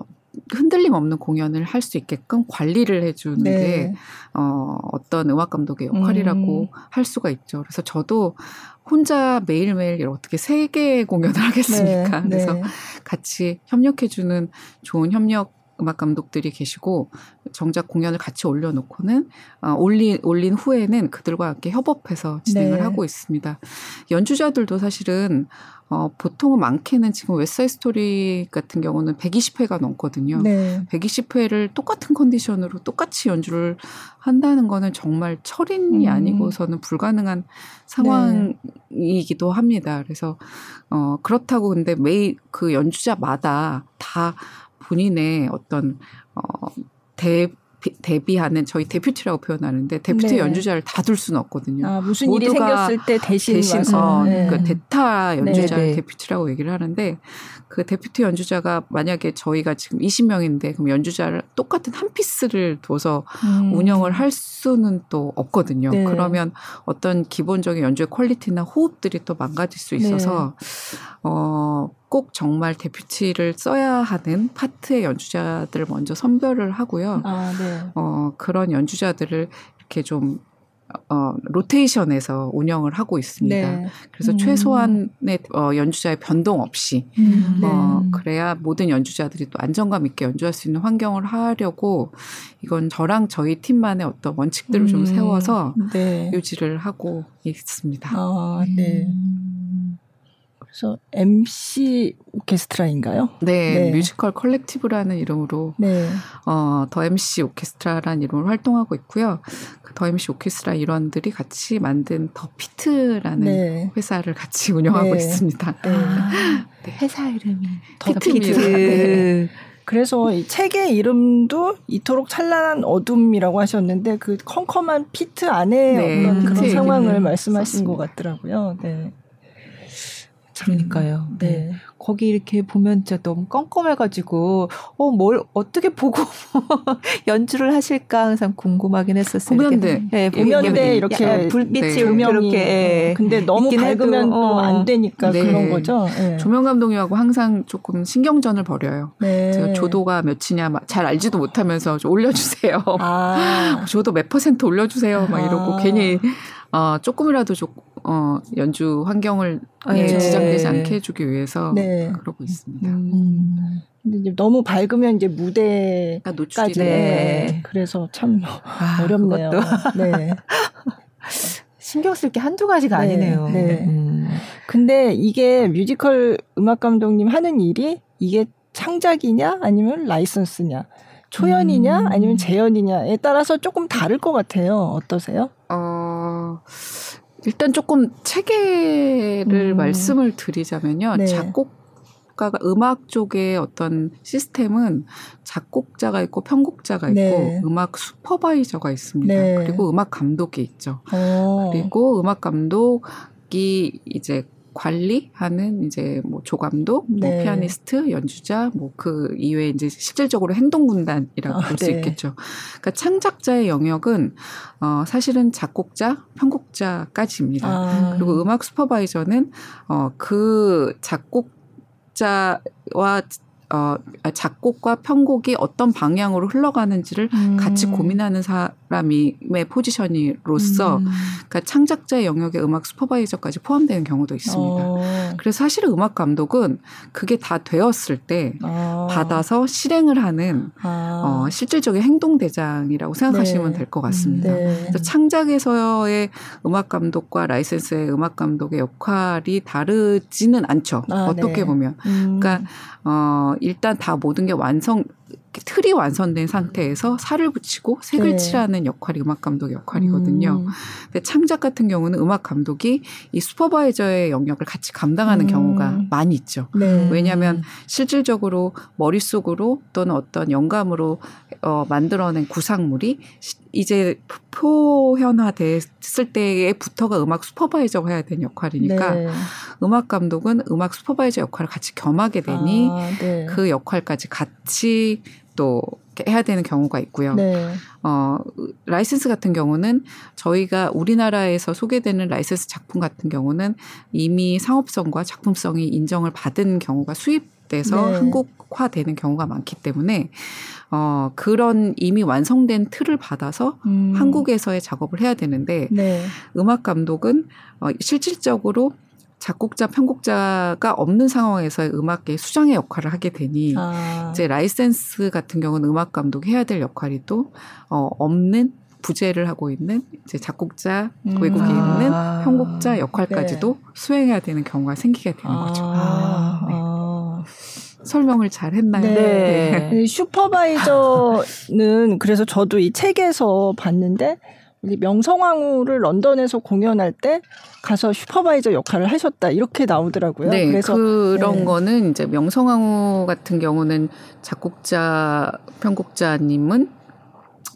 흔들림 없는 공연을 할 수 있게끔 관리를 해주는 게 네. 어, 어떤 음악 감독의 역할이라고 음. 할 수가 있죠. 그래서 저도 혼자 매일매일 어떻게 세 개의 공연을 하겠습니까? 네. 그래서 네. 같이 협력해주는 좋은 협력 음악 감독들이 계시고 정작 공연을 같이 올려놓고는 어, 올린 올린 후에는 그들과 함께 협업해서 진행을 네. 하고 있습니다. 연주자들도 사실은 어, 보통은 많게는 지금 웨스트사이드 스토리 같은 경우는 120회가 넘거든요. 네. 120회를 똑같은 컨디션으로 똑같이 연주를 한다는 거는 정말 철인이 음. 아니고서는 불가능한 상황이기도 합니다. 그래서 어 그렇다고 근데 매일 그 연주자마다 다 본인의 어떤 어 대 대비하는 저희 deputy라고 표현하는데 deputy 네. 연주자를 다 둘 수는 없거든요. 아, 무슨 일이 생겼을 때 대신, 대신 와서. 어, 네. 그 대타 연주자를 네, 네. deputy라고 얘기를 하는데 그 deputy 연주자가 만약에 저희가 지금 20명인데 그럼 연주자를 똑같은 한 피스를 둬서 음. 운영을 할 수는 또 없거든요. 네. 그러면 어떤 기본적인 연주의 퀄리티나 호흡들이 또 망가질 수 있어서 네. 어, 꼭 정말 데퓨티를 써야 하는 파트의 연주자들을 먼저 선별을 하고요. 아, 네. 어, 그런 연주자들을 이렇게 좀 어, 로테이션에서 운영을 하고 있습니다. 네. 그래서 음. 최소한의 어, 연주자의 변동 없이 음, 네. 어, 그래야 모든 연주자들이 또 안정감 있게 연주할 수 있는 환경을 하려고 이건 저랑 저희 팀만의 어떤 원칙들을 좀 음, 세워서 네. 유지를 하고 있습니다. 아, 네. 그래서 MC 오케스트라인가요? 네, 네. 뮤지컬 Collective라는 이름으로 네. 어, The MC 오케스트라라는 이름으로 활동하고 있고요. 그 The MC 오케스트라 일원들이 같이 만든 The Pit라는 네. 회사를 같이 운영하고 네. 있습니다. 네. 네. 회사 이름이 더 피트. 피트. 네. 그래서 이 책의 이름도 이토록 찬란한 어둠이라고 하셨는데 그 컴컴한 피트 안에 네, 어떤 그런 상황을 말씀하신 썼습니다. 것 같더라고요. 네. 그러니까요. 네. 네. 거기 이렇게 보면 진짜 너무 껌껌해가지고 어 뭘 어떻게 보고 연주를 하실까 항상 궁금하긴 했었어요. 이렇게. 네, 보면대 이렇게 약간 불빛이 네. 조명이 예. 근데 너무 밝으면 해도, 또 어. 안 되니까 네. 그런 거죠. 네. 조명 감독님하고 항상 조금 신경전을 벌여요. 네. 제가 조도가 몇이냐 막잘 알지도 못하면서 좀 올려주세요. 아, 조도 몇 퍼센트 올려주세요. 막 이러고 아. 괜히 어, 조금이라도 조, 어, 연주 환경을 예, 네. 지장되지 않게 해주기 위해서 네. 그러고 있습니다. 음. 근데 이제 너무 밝으면 이제 무대까지 그러니까 노출이 네. 네. 그래서 참 아, 어렵네요. 그것도 네. 신경 쓸 게 한두 가지가 네, 아니네요. 네. 음. 근데 이게 뮤지컬 음악 감독님 하는 일이 이게 창작이냐 아니면 라이선스냐 초연이냐 음. 아니면 재연이냐에 따라서 조금 다를 것 같아요. 어떠세요? 어, 일단 조금 체계를 음. 말씀을 드리자면요. 네. 작곡가가 음악 쪽의 어떤 시스템은 작곡자가 있고 편곡자가 있고 네. 음악 슈퍼바이저가 있습니다. 네. 그리고 음악 감독이 있죠. 어. 그리고 음악 감독이 이제 관리하는 이제 뭐 조감독, 뭐 네. 피아니스트, 연주자, 뭐 그 이외에 이제 실질적으로 행동군단이라고 아, 볼수 네. 있겠죠. 그러니까 창작자의 영역은 어 사실은 작곡자, 편곡자까지입니다. 아. 그리고 음악 슈퍼바이저는 어그 작곡 작곡자와 어, 작곡과 편곡이 어떤 방향으로 흘러가는지를 음. 같이 고민하는 사람의 포지션이로서 음. 그러니까 창작자의 영역에 음악 슈퍼바이저까지 포함되는 경우도 있습니다. 어. 그래서 사실은 음악 감독은 그게 다 되었을 때 어. 받아서 실행을 하는 아. 어, 실질적인 행동 대장이라고 생각하시면 네. 될것 같습니다. 음, 네. 그래서 창작에서의 음악 감독과 라이센스의 음악 감독의 역할이 다르지는 않죠. 아, 어떻게 네. 보면. 음. 그러니까 어, 일단 다 모든 게 완성, 틀이 완성된 상태에서 살을 붙이고 색을 네. 칠하는 역할이 음악 감독의 역할이거든요. 음. 근데 창작 같은 경우는 음악 감독이 이 슈퍼바이저의 영역을 같이 감당하는 음. 경우가 많이 있죠. 네. 왜냐하면 실질적으로 머릿속으로 또는 어떤 영감으로 어, 만들어낸 구상물이 이제 표현화됐을 때에부터가 음악 슈퍼바이저가 해야 되는 역할이니까 네. 음악 감독은 음악 슈퍼바이저 역할을 같이 겸하게 되니 아, 네. 그 역할까지 같이 또 해야 되는 경우가 있고요. 네. 어, 라이센스 같은 경우는 저희가 우리나라에서 소개되는 라이센스 작품 같은 경우는 이미 상업성과 작품성이 인정을 받은 경우가 수입돼서 네. 한국화되는 경우가 많기 때문에 어, 그런 이미 완성된 틀을 받아서 음. 한국에서의 작업을 해야 되는데 네. 음악 감독은 어, 실질적으로 작곡자, 편곡자가 없는 상황에서의 음악계 수장의 역할을 하게 되니 아. 이제 라이센스 같은 경우는 음악 감독이 해야 될 역할이 또 어, 없는 부재를 하고 있는 이제 작곡자 음. 외국에 있는 아. 편곡자 역할까지도 네. 수행해야 되는 경우가 생기게 되는 아. 거죠. 아. 네. 설명을 잘 했나요? 네. 네. 네. 슈퍼바이저는 그래서 저도 이 책에서 봤는데 명성황후를 런던에서 공연할 때 가서 슈퍼바이저 역할을 하셨다 이렇게 나오더라고요. 네, 그래서 그런 네. 거는 이제 명성황후 같은 경우는 작곡자 편곡자님은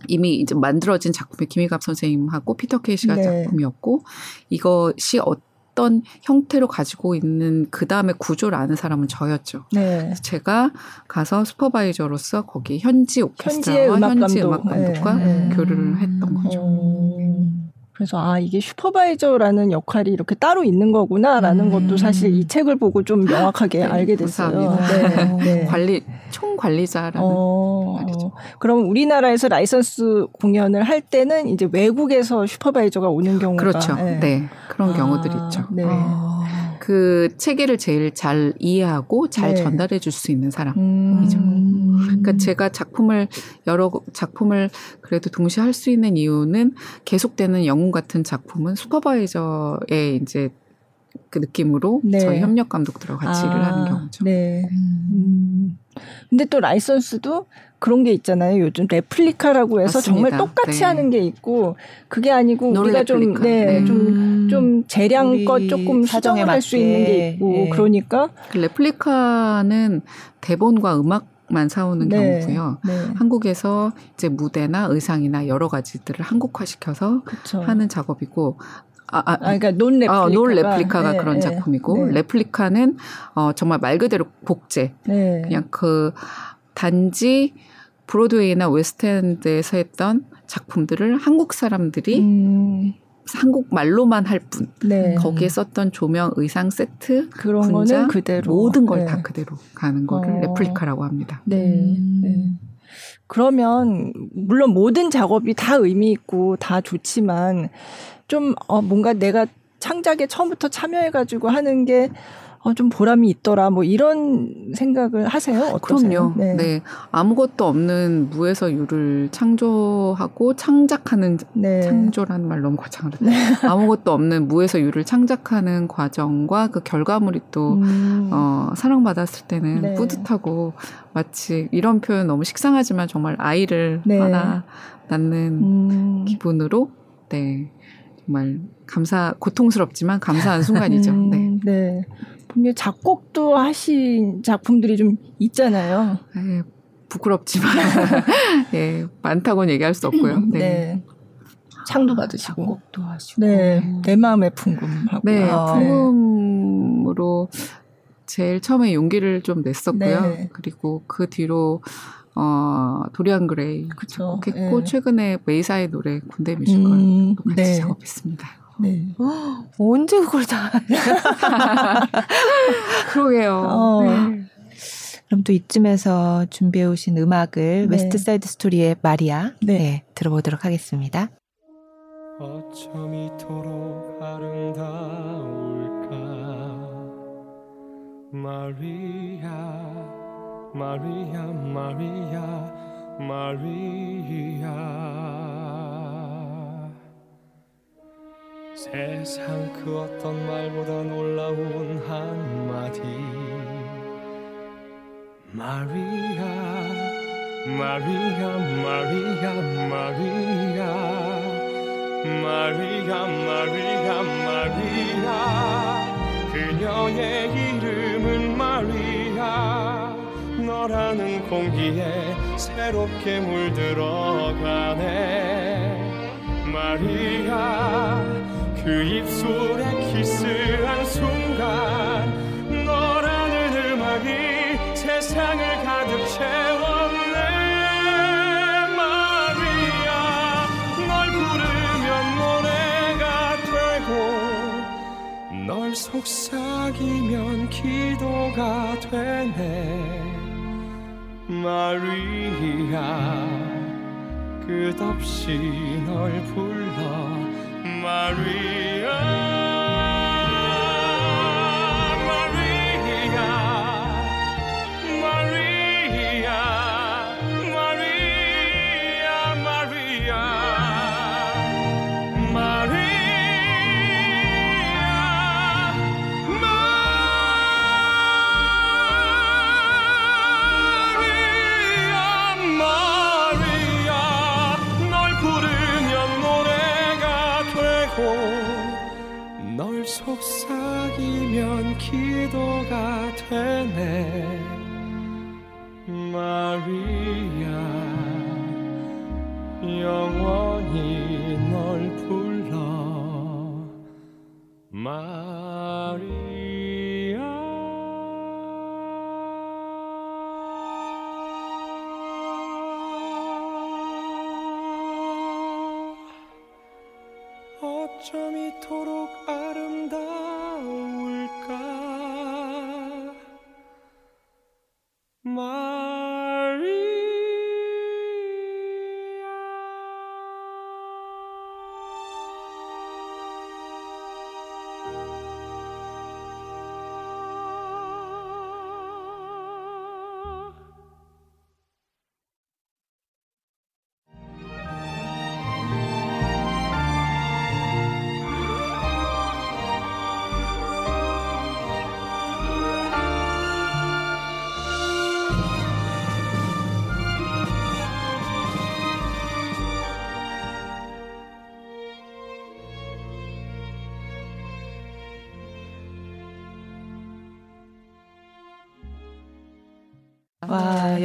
이미 이제 만들어진 작품의 김희갑 선생님하고 피터 케이시가 네. 작품이었고 이것이 어떤 어떤 형태로 가지고 있는 그 다음에 구조를 아는 사람은 저였죠. 네. 제가 가서 슈퍼바이저로서 거기 현지 오케스트라와 음악 현지. 음악 감독과 네. 교류를 했던 거죠. 음. 그래서 아 이게 슈퍼바이저라는 역할이 이렇게 따로 있는 거구나라는 음. 것도 사실 이 책을 보고 좀 명확하게 네, 알게 됐어요. 네, 네. 관리 총 관리자라는 어, 말이죠. 그럼 우리나라에서 라이선스 공연을 할 때는 이제 외국에서 슈퍼바이저가 오는 경우가 그렇죠. 네, 네. 그런 아, 경우들이 있죠. 네. 아. 그 체계를 제일 잘 이해하고 잘 네. 전달해 줄 수 있는 사람이죠. 음. 그러니까 제가 작품을 여러 작품을 그래도 동시에 할 수 있는 이유는 계속되는 영웅 같은 작품은 슈퍼바이저의 이제 그 느낌으로 네. 저희 협력 감독들하고 같이 아, 일을 하는 경우죠. 네. 음. 근데 또 라이선스도 그런 게 있잖아요. 요즘 레플리카라고 해서 맞습니다. 정말 똑같이 네. 하는 게 있고 그게 아니고 우리가 좀 네, 좀좀 네. 좀 재량껏 조금 수정할 수 있는 게 있고 네. 그러니까 그 레플리카는 대본과 음악 만 사오는 네. 경우고요. 네. 한국에서 이제 무대나 의상이나 여러 가지들을 한국화시켜서 그쵸. 하는 작업이고 아, 아, 아, 그러니까 non-replica가, 아, non-replica가 네, 그런 네, 작품이고 네. replica는 어 정말 말 그대로 복제. 네. 그냥 그 단지 브로드웨이나 웨스트엔드에서 했던 작품들을 한국 사람들이 음. 한국 말로만 할 뿐. 네. 거기에 썼던 조명, 의상 세트, 그런 분장, 거는 그대로 모든 걸다 네. 그대로 가는 거를 어. replica라고 합니다. 네. 음. 네. 그러면 물론 모든 작업이 다 의미 있고 다 좋지만 좀 어, 뭔가 내가 창작에 처음부터 참여해가지고 하는 게 어, 좀 보람이 있더라. 뭐 이런 생각을 하세요? 어떠세요? 그럼요. 네. 네. 아무것도 없는 무에서 유를 창조하고 창작하는 네. 창조라는 말 너무 거창하다. 네. 아무것도 없는 무에서 유를 창작하는 과정과 그 결과물이 또 음. 어, 사랑받았을 때는 네. 뿌듯하고 마치 이런 표현 너무 식상하지만 정말 아이를 네. 하나 낳는 음. 기분으로 네. 정말 감사 고통스럽지만 감사한 순간이죠. 음, 네. 네. 분명 작곡도 하신 작품들이 좀 있잖아요. 네, 부끄럽지만 예, 많다고는 얘기할 수 없고요. 네. 네. 창도 받으시고 작곡도 하시고 네, 내 마음의 풍금하고 네, 아, 풍금으로 제일 처음에 용기를 좀 냈었고요. 네. 그리고 그 뒤로 어, 도리안 그레이 그쵸. 작곡했고 네. 최근에 메이사의 노래 군대 뮤지컬 음, 같이 네. 작업했습니다. 네. 언제 그걸 다 그러게요. 어. 네. 그럼 또 이쯤에서 준비해 오신 음악을 네. 웨스트 사이드 스토리의 마리아 네. 네, 들어보도록 하겠습니다. 어쩜 이토록 아름다울까 마리아 마리아 마리아 마리아 세상 그 어떤 말보다 놀라운 한마디. 마리아 마리아 마리아 마리아. 마리아 마리아 마리아. 그녀의 이름은 마리아. 너라는 공기에 새롭게 물들어가네. 마리아 그 입술에 키스한 순간 너라는 음악이 세상을 가득 채웠네. 마리아 널 부르면 노래가 되고 널 속삭이면 기도가 되네. 마리아 끝없이 널 불러 마 속삭이면 기도가 되네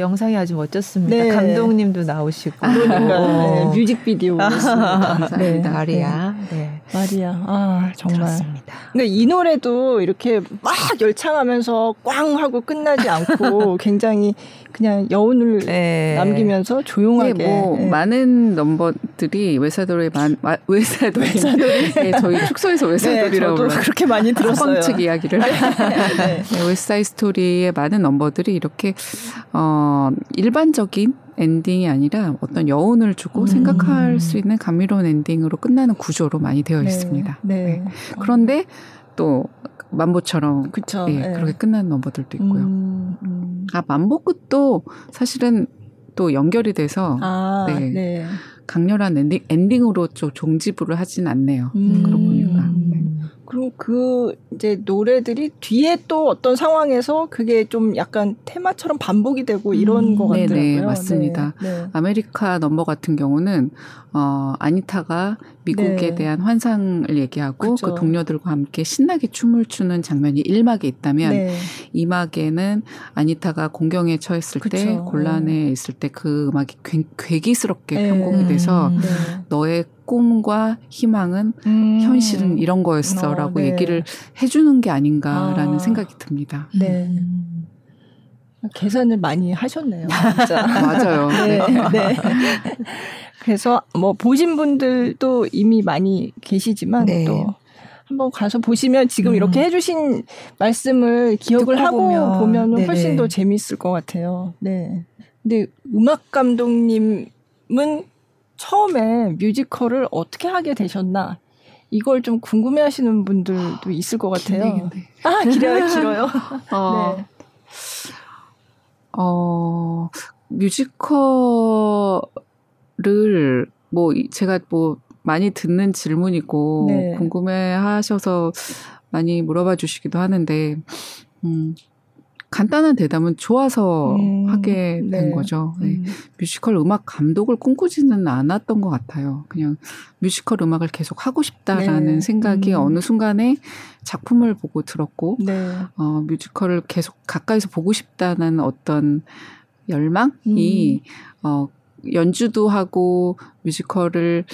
영상이 아주 멋졌습니다. 네. 감독님도 나오시고 그러니까 네, 뮤직비디오 감사합니다. 네. 마리아. 네. 마리아. 아 정말. 그렇습니다. 근데 이 노래도 이렇게 막 열창하면서 꽝 하고 끝나지 않고 굉장히 그냥 여운을 네. 남기면서 조용하게 뭐 네. 많은 넘버들이 외사돌의 만 외사돌 외사돌이 네, 저희 축소에서 외사돌이라고 네, 그렇게 많이 들었어요. 방측 이야기를 네. 네. 웨스트 사이드 스토리의 많은 넘버들이 이렇게 어 일반적인 엔딩이 아니라 어떤 여운을 주고 음. 생각할 수 있는 감미로운 엔딩으로 끝나는 구조로 많이 되어 있습니다. 네. 그런데 또 맘보처럼 그쵸, 예, 네. 그렇게 끝나는 넘버들도 있고요. 음, 음. 아 맘보 끝도 사실은 또 연결이 돼서 아, 네. 네. 강렬한 엔딩 엔딩으로 좀 종지부를 하진 않네요. 음. 그러고 보니까. 네. 그리고 그 이제 노래들이 뒤에 또 어떤 상황에서 그게 좀 약간 테마처럼 반복이 되고 이런 음, 것 같더라고요. 네, 맞습니다. 네, 네. 아메리카 넘버 같은 경우는 어 아니타가 미국에 네. 대한 환상을 얘기하고 그쵸. 그 동료들과 함께 신나게 춤을 추는 장면이 1막에 있다면 네. 2막에는 아니타가 곤경에 처했을 그쵸. 때 곤란에 네. 있을 때 그 음악이 괴, 기스럽게 네. 편곡이 돼서 음, 네. 너의 꿈과 희망은 음. 현실은 이런 거였어라고 어, 네. 얘기를 해주는 게 아닌가라는 아. 생각이 듭니다. 네. 음. 계산을 많이 하셨네요. 진짜. 맞아요. 네. 네. 그래서 뭐 보신 분들도 이미 많이 계시지만 네. 또 한번 가서 보시면 지금 음. 이렇게 해주신 말씀을 기억을 하고 보면, 보면 훨씬 더 재미있을 것 같아요. 네. 근데 음악 감독님은 처음에 뮤지컬을 어떻게 하게 되셨나? 이걸 좀 궁금해하시는 분들도 있을 것 같아요. 아 길어요, 길어요. 어, 네. 어 뮤지컬을 뭐 제가 뭐 많이 듣는 질문이고 네. 궁금해하셔서 많이 물어봐 주시기도 하는데 음, 간단한 대답은 좋아서 음, 하게 된 네. 거죠. 네. 음. 뮤지컬 음악 감독을 꿈꾸지는 않았던 것 같아요. 그냥 뮤지컬 음악을 계속 하고 싶다라는 네. 생각이 음. 어느 순간에 작품을 보고 들었고, 네. 어, 뮤지컬을 계속 가까이서 보고 싶다는 어떤 열망이, 음. 어, 연주도 하고 뮤지컬을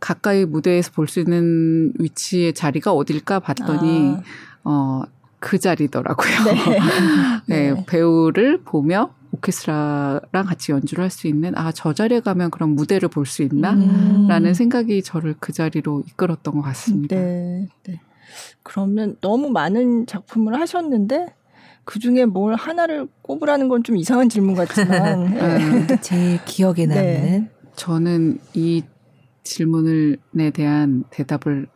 가까이 무대에서 볼 수 있는 위치의 자리가 어딜까 봤더니, 아. 어, 그 자리더라고요. 네. 네. 네. 배우를 보며 오케스트라랑 같이 연주를 할 수 있는 아 저 자리에 가면 그런 무대를 볼 수 있나라는 음. 생각이 저를 그 자리로 이끌었던 것 같습니다. 네, 네. 그러면 너무 많은 작품을 하셨는데 그 중에 뭘 하나를 꼽으라는 건 좀 이상한 질문 같지만 네. 제일 기억에 남는 네. 저는 이 질문을에 대한 대답을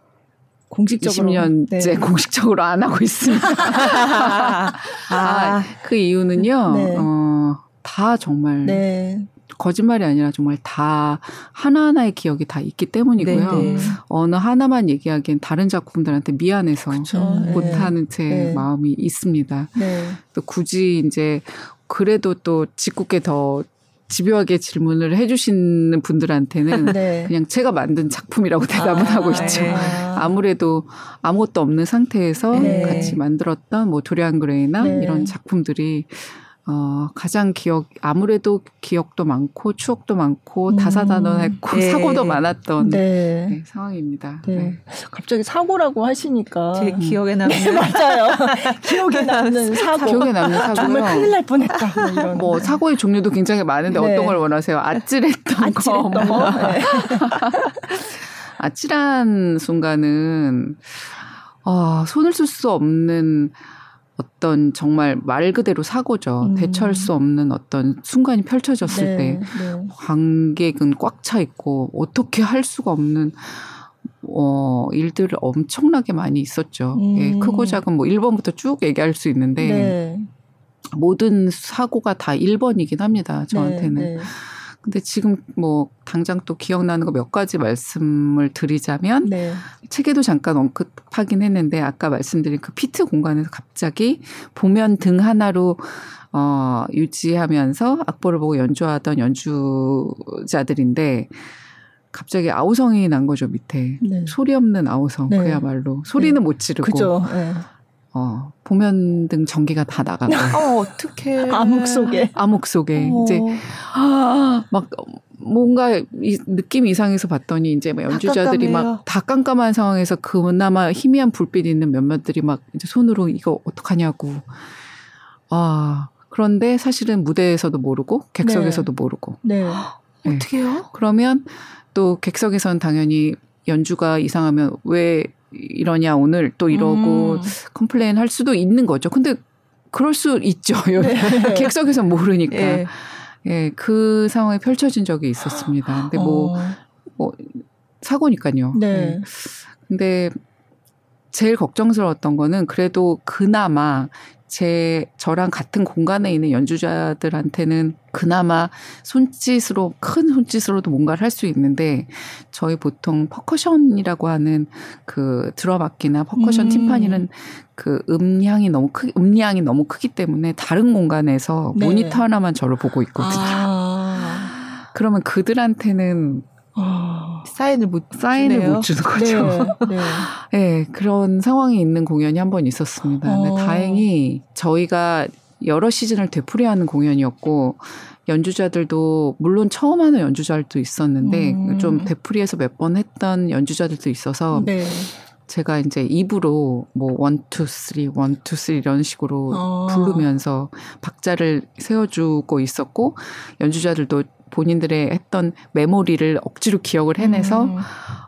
공식적으로 20년째 네. 공식적으로 안 하고 있습니다. 아, 아, 그 이유는요. 네. 어, 다 정말 네. 거짓말이 아니라 정말 다 하나하나의 기억이 다 있기 때문이고요. 네, 네. 어느 하나만 얘기하기엔 다른 작품들한테 미안해서 그쵸. 네. 못하는 제 네. 마음이 있습니다. 또 굳이 이제 그래도 또 짓궂게 더 집요하게 질문을 해주시는 분들한테는 네. 그냥 제가 만든 작품이라고 대답을 아, 하고 있죠. 네. 아무래도 아무것도 없는 상태에서 네. 같이 만들었던 뭐 도리안 그레이나 네. 이런 작품들이 어, 가장 기억, 아무래도 기억도 많고 추억도 많고 음. 다사다난했고 네. 사고도 많았던 네. 네, 상황입니다. 네. 네. 갑자기 사고라고 하시니까 제 기억에 남는 네, 맞아요. 기억에 남는 사고. 기억에 남는 사고. 정말 큰일 날 뻔했다. 뭐, 뭐 사고의 종류도 굉장히 많은데 네. 어떤 걸 원하세요? 아찔했던, 아찔했던 거. 뭐. 아찔한 순간은 아, 손을 쓸 수 없는 어떤 정말 말 그대로 사고죠. 음. 대처할 수 없는 어떤 순간이 펼쳐졌을 네, 때 네. 관객은 꽉 차 있고 어떻게 할 수가 없는 어, 일들을 엄청나게 많이 있었죠. 음. 예, 크고 작은 뭐 1번부터 쭉 얘기할 수 있는데 네. 모든 사고가 다 1번이긴 합니다. 저한테는. 네, 네. 근데 지금 뭐 당장 또 기억나는 거 몇 가지 말씀을 드리자면 네. 책에도 잠깐 언급하긴 했는데 아까 말씀드린 그 피트 공간에서 갑자기 보면 등 하나로 어 유지하면서 악보를 보고 연주하던 연주자들인데 갑자기 아우성이 난 거죠 밑에 네. 소리 없는 아우성 네. 그야말로 소리는 네. 못 지르고 그죠. 어, 보면 등 전기가 다 나가고. 어, 어떻게 암흑 속에. 암흑 속에. 어. 이제, 아, 막, 뭔가 이, 느낌 이상해서 봤더니 이제 막 연주자들이 막 다 깜깜한 상황에서 그나마 희미한 불빛 있는 몇몇들이 막 이제 손으로 이거 어떡하냐고. 아, 그런데 사실은 무대에서도 모르고 객석에서도 네. 모르고. 네. 네. 어떻게 해요? 그러면 또 객석에서는 당연히 연주가 이상하면 왜 이러냐 오늘 또 이러고 음. complain 할 수도 있는 거죠. 근데 그럴 수 있죠. 네. 객석에서 모르니까. 네. 예, 그 상황이 펼쳐진 적이 있었습니다. 근데 뭐, 어. 뭐, 사고니까요. 네. 예. 근데 제일 걱정스러웠던 거는 그래도 그나마 제 저랑 같은 공간에 있는 연주자들한테는 그나마 손짓으로 큰 손짓으로도 뭔가를 할 수 있는데 저희 보통 퍼커션이라고 하는 그 드럼 악기나 퍼커션 음. 팀파니는 그 음량이 너무 크 음량이 너무 크기 때문에 다른 공간에서 네. 모니터 하나만 저를 보고 있거든요. 아. 그러면 그들한테는 어, 사인을 못 사인을 주네요. 못 주는 거죠. 네, 네. 네, 그런 상황이 있는 공연이 한 번 있었습니다. 어. 근데 다행히 저희가 여러 시즌을 되풀이하는 공연이었고 연주자들도 물론 처음 하는 연주자들도 있었는데 음. 좀 되풀이해서 몇 번 했던 연주자들도 있어서 네. 제가 이제 입으로 뭐 one two three one two three 이런 식으로 어. 부르면서 박자를 세워주고 있었고 연주자들도 본인들의 했던 메모리를 억지로 기억을 해내서 음.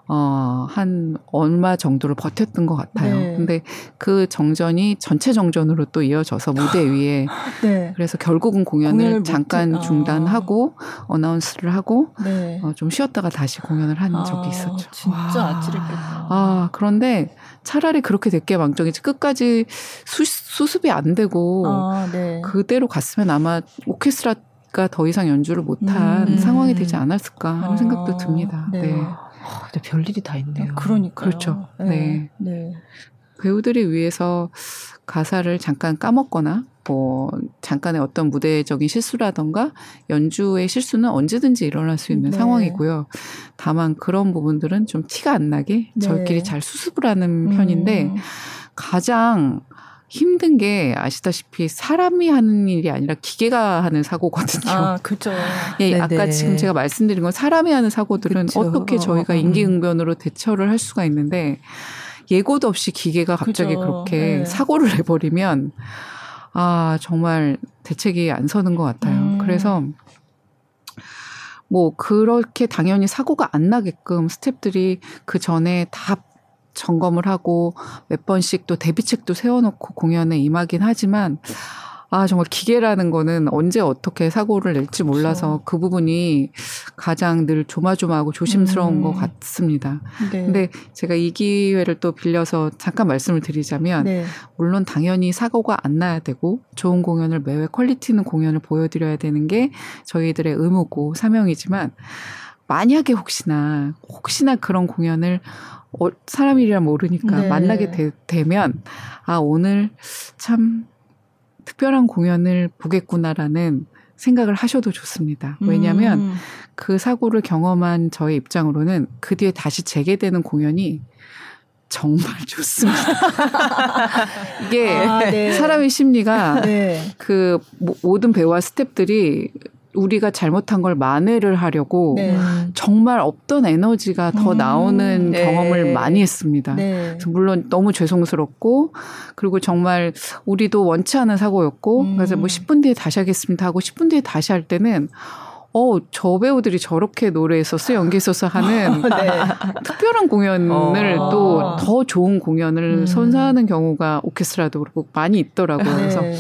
어, 한 얼마 정도를 버텼던 것 같아요. 네. 근데 그 정전이 전체 정전으로 또 이어져서 무대 위에 네. 그래서 결국은 공연을, 잠깐 중단하고 아. announce를 하고 네. 어, 좀 쉬었다가 다시 공연을 한 아, 적이 있었죠. 진짜 아찔했겠다. 아, 그런데 차라리 그렇게 됐게 망정이지 끝까지 수, 수습이 안 되고 아, 네. 그대로 갔으면 아마 오케스트라 가 더 이상 연주를 못한 음. 상황이 되지 않았을까 하는 아, 생각도 듭니다. 네. 네. 아, 근데 별일이 다 있네요. 그러니까 그렇죠. 네. 네. 네. 배우들이 위해서 가사를 잠깐 까먹거나 뭐 잠깐의 어떤 무대적인 실수라던가 연주의 실수는 언제든지 일어날 수 있는 네. 상황이고요. 다만 그런 부분들은 좀 티가 안 나게 네. 저희끼리 잘 수습을 하는 편인데 음. 가장 힘든 게 아시다시피 사람이 하는 일이 아니라 기계가 하는 사고거든요. 아, 그죠. 예, 네네. 아까 지금 제가 말씀드린 건 사람이 하는 사고들은 그쵸. 어떻게 저희가 어, 어. 임기응변으로 대처를 할 수가 있는데 예고도 없이 기계가 갑자기 그죠. 그렇게 네. 사고를 내버리면 아, 정말 대책이 안 서는 것 같아요. 음. 그래서 뭐 그렇게 당연히 사고가 안 나게끔 스탭들이 그 전에 다 점검을 하고 몇 번씩 또 대비책도 세워놓고 공연에 임하긴 하지만 아, 정말 기계라는 거는 언제 어떻게 사고를 낼지 몰라서 그렇죠. 그 부분이 가장 늘 조마조마하고 조심스러운 음. 것 같습니다. 네. 근데 제가 이 기회를 또 빌려서 잠깐 말씀을 드리자면 네. 물론 당연히 사고가 안 나야 되고 좋은 공연을 매회 퀄리티 있는 공연을 보여드려야 되는 게 저희들의 의무고 사명이지만 만약에 혹시나 혹시나 그런 공연을 어, 사람 일이라 모르니까 네. 만나게 되, 면 아 오늘 참 특별한 공연을 보겠구나라는 생각을 하셔도 좋습니다. 왜냐하면 음. 그 사고를 경험한 저의 입장으로는 그 뒤에 다시 재개되는 공연이 정말 좋습니다. 이게 아, 네. 사람의 심리가 네. 그 모든 배우와 스탭들이 우리가 잘못한 걸 만회를 하려고 네. 정말 없던 에너지가 더 음, 나오는 네. 경험을 많이 했습니다. 네. 물론 너무 죄송스럽고 그리고 정말 우리도 원치 않은 사고였고 음. 그래서 뭐 10분 뒤에 다시 하겠습니다 하고 10분 뒤에 다시 할 때는 어, 저 배우들이 저렇게 노래했었어, 연기했었어 하는 네. 특별한 공연을 어. 또더 좋은 공연을 음. 선사하는 경우가 오케스트라도 그렇고 많이 있더라고요. 그래서 네.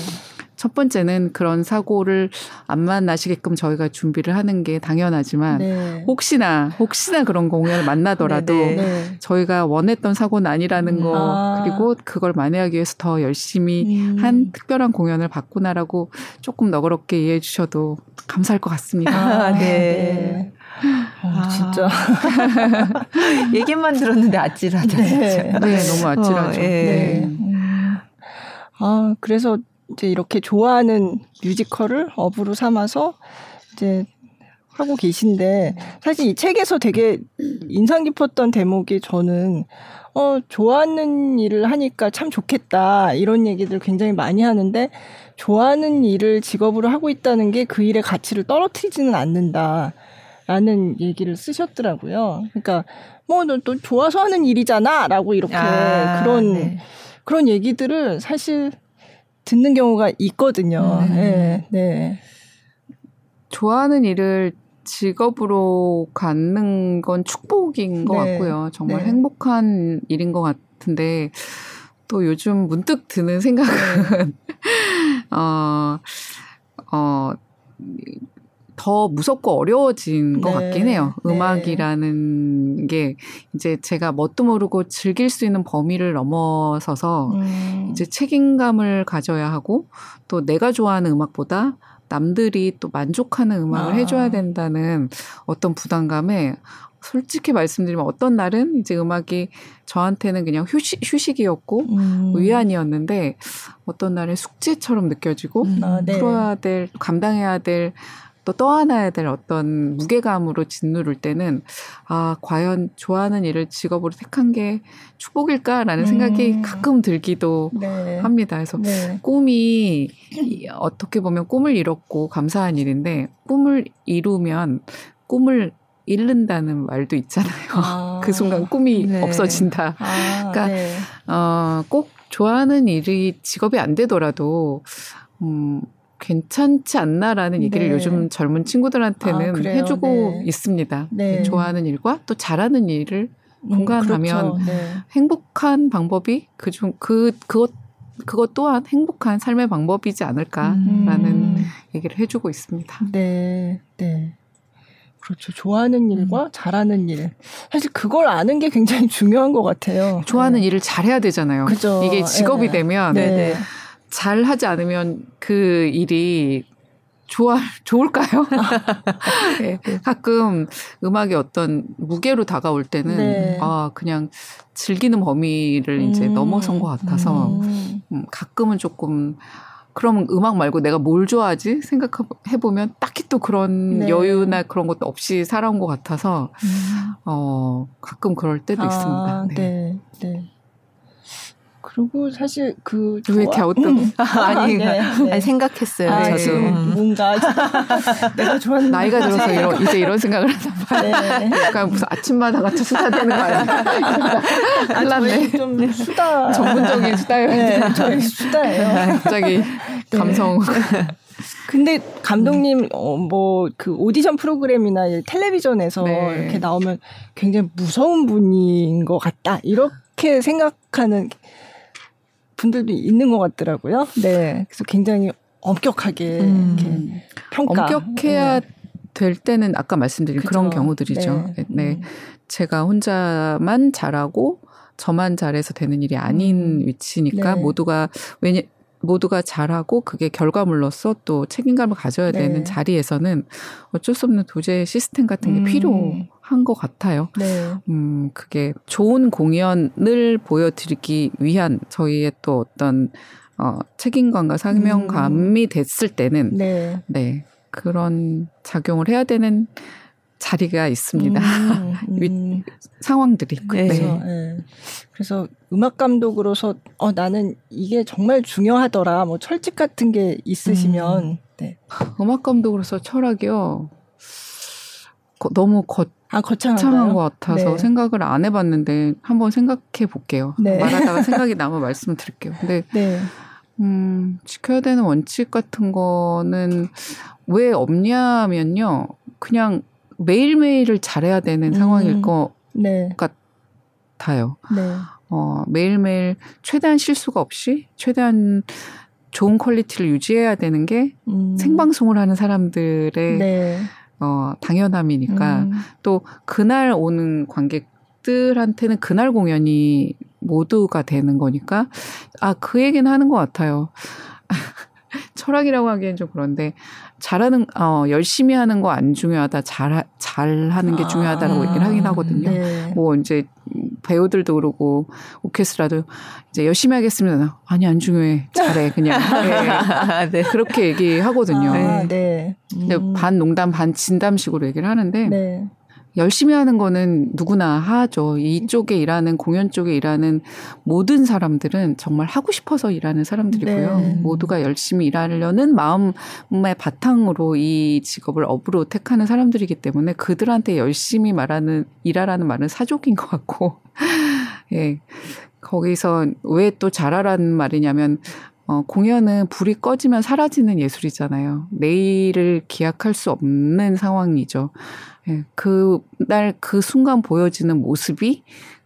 첫 번째는 그런 사고를 안 만나시게끔 저희가 준비를 하는 게 당연하지만 네. 혹시나 혹시나 그런 공연을 만나더라도 네, 네. 네. 저희가 원했던 사고는 아니라는 거 아. 그리고 그걸 만회하기 위해서 더 열심히 음. 한 특별한 공연을 봤구나라고 조금 너그럽게 이해해 주셔도 감사할 것 같습니다. 아, 네. 네. 어, 아, 진짜 얘기만 들었는데 아찔하다. 네, 네 너무 아찔하죠. 어, 예. 네. 음. 아 그래서 이제 이렇게 좋아하는 뮤지컬을 업으로 삼아서 이제 하고 계신데 사실 이 책에서 되게 인상 깊었던 대목이 저는 어 좋아하는 일을 하니까 참 좋겠다 이런 얘기들 굉장히 많이 하는데 좋아하는 일을 직업으로 하고 있다는 게 그 일의 가치를 떨어뜨리지는 않는다. 라는 얘기를 쓰셨더라고요. 그러니까 뭐너 또 좋아서 하는 일이잖아라고 이렇게 아, 그런 네. 그런 얘기들을 사실 듣는 경우가 있거든요. 음. 네. 네. 좋아하는 일을 직업으로 갖는 건 축복인 것 네. 같고요. 정말 네. 행복한 일인 것 같은데 또 요즘 문득 드는 생각은 네. 어, 어, 더 무섭고 어려워진 것 네. 같긴 해요. 네. 음악이라는 게 이제 제가 뭣도 모르고 즐길 수 있는 범위를 넘어서서 음. 이제 책임감을 가져야 하고 또 내가 좋아하는 음악보다 남들이 또 만족하는 음악을 아. 해줘야 된다는 어떤 부담감에 솔직히 말씀드리면 어떤 날은 이제 음악이 저한테는 그냥 휴식, 휴식이었고 음. 위안이었는데 어떤 날은 숙제처럼 느껴지고 음. 아, 네. 풀어야 될 감당해야 될 또 떠안아야 될 어떤 무게감으로 짓누를 때는 아 과연 좋아하는 일을 직업으로 택한 게 축복일까라는 음. 생각이 가끔 들기도 네. 합니다. 그래서 네. 꿈이 어떻게 보면 꿈을 이뤘고 감사한 일인데 꿈을 이루면 꿈을 잃는다는 말도 있잖아요. 아. 그 순간 꿈이 네. 없어진다. 아, 그러니까 네. 어꼭 좋아하는 일이 직업이 안 되더라도 음 괜찮지 않나라는 얘기를 네. 요즘 젊은 친구들한테는 아, 해주고 네. 있습니다. 네. 좋아하는 일과 또 잘하는 일을 공간하면 음, 그렇죠. 네. 행복한 방법이 그중 그 그것 그것 또한 행복한 삶의 방법이지 않을까라는 음. 얘기를 해주고 있습니다. 네, 네. 그렇죠. 좋아하는 일과 음. 잘하는 일. 사실 그걸 아는 게 굉장히 중요한 것 같아요. 좋아하는 네. 일을 잘해야 되잖아요. 그죠. 이게 직업이 네. 되면 네. 잘 하지 않으면 그 일이 좋아 좋을까요? 네. 가끔 음악이 어떤 무게로 다가올 때는 네. 아 그냥 즐기는 범위를 음. 이제 넘어선 것 같아서 음. 음, 가끔은 조금 그럼 음악 말고 내가 뭘 좋아하지 생각해 보면 딱히 또 그런 네. 여유나 그런 것도 없이 살아온 것 같아서 음. 어 가끔 그럴 때도 아, 있습니다. 네. 네. 네. 그리고 사실 그왜 갸우뚱 음. 아니, 네, 네. 아니 생각했어요. 아, 저도 음. 뭔가 내가 좋아하는 나이가 들어서 이런, 이제 이런 생각을 하나 봐요. 네. 약간 무슨 아침마다 같이 수다 되는 거 아니야? 큰일 났네. 아, 좀 수다 전문적인 수다예요. 네, 저희 수다예요. 갑자기 네. 감성. 근데 감독님 어, 뭐그 오디션 프로그램이나 텔레비전에서 네. 이렇게 나오면 굉장히 무서운 분인 것 같다 이렇게 생각하는 분들도 있는 것 같더라고요. 네. 그래서 굉장히 엄격하게 음. 평가. 엄격해야 네. 될 때는 아까 말씀드린 그죠. 그런 경우들이죠. 네. 네. 음. 제가 혼자만 잘하고 저만 잘해서 되는 일이 아닌 음. 위치니까 네. 모두가 왜냐 모두가 잘하고 그게 결과물로서 또 책임감을 가져야 네. 되는 자리에서는 어쩔 수 없는 도제 시스템 같은 게 음. 필요 한 것 같아요. 네. 음, 그게 좋은 공연을 보여드리기 위한 저희의 또 어떤 어, 책임감과 사명감이 음. 됐을 때는 네. 네. 그런 작용을 해야 되는 자리가 있습니다. 음, 음. 상황들이. 네. 네. 네. 그래서 음악 감독으로서 어 나는 이게 정말 중요하더라. 뭐 철칙 같은 게 있으시면 음. 네. 음악 감독으로서 철학이요. 거, 너무 거, 아, 거창한 것 같아서 네. 생각을 안 해봤는데 한번 생각해 볼게요. 네. 말하다가 생각이 나면 말씀 드릴게요. 근데 네. 음, 지켜야 되는 원칙 같은 거는 왜 없냐면요. 그냥 매일매일을 잘해야 되는 상황일 음. 것 네. 같아요. 네. 어, 매일매일 최대한 실수가 없이 최대한 좋은 quality를 유지해야 되는 게 음. 생방송을 하는 사람들의 네. 어, 당연함이니까 음. 또 그날 오는 관객들한테는 그날 공연이 모두가 되는 거니까 아, 그 얘기는 하는 것 같아요. 철학이라고 하기엔 좀 그런데 잘하는 어 열심히 하는 거 안 중요하다 잘 잘하는 게 중요하다라고 아, 얘기를 하긴 하거든요. 네. 뭐 이제 배우들도 그러고 오케스트라도 이제 열심히 하겠습니다. 아니 안 중요해 잘해 그냥 네. 네. 그렇게 얘기하거든요. 아, 네. 음. 근데 반 농담 반 진담식으로 얘기를 하는데 네. 열심히 하는 거는 누구나 하죠. 이쪽에 일하는 공연 쪽에 일하는 모든 사람들은 정말 하고 싶어서 일하는 사람들이고요. 네. 모두가 열심히 일하려는 마음의 바탕으로 이 직업을 업으로 택하는 사람들이기 때문에 그들한테 열심히 말하는 일하라는 말은 사족인 것 같고, 예. 거기서 왜 또 잘하라는 말이냐면 어, 공연은 불이 꺼지면 사라지는 예술이잖아요. 내일을 기약할 수 없는 상황이죠. 예, 그날 그 순간 보여지는 모습이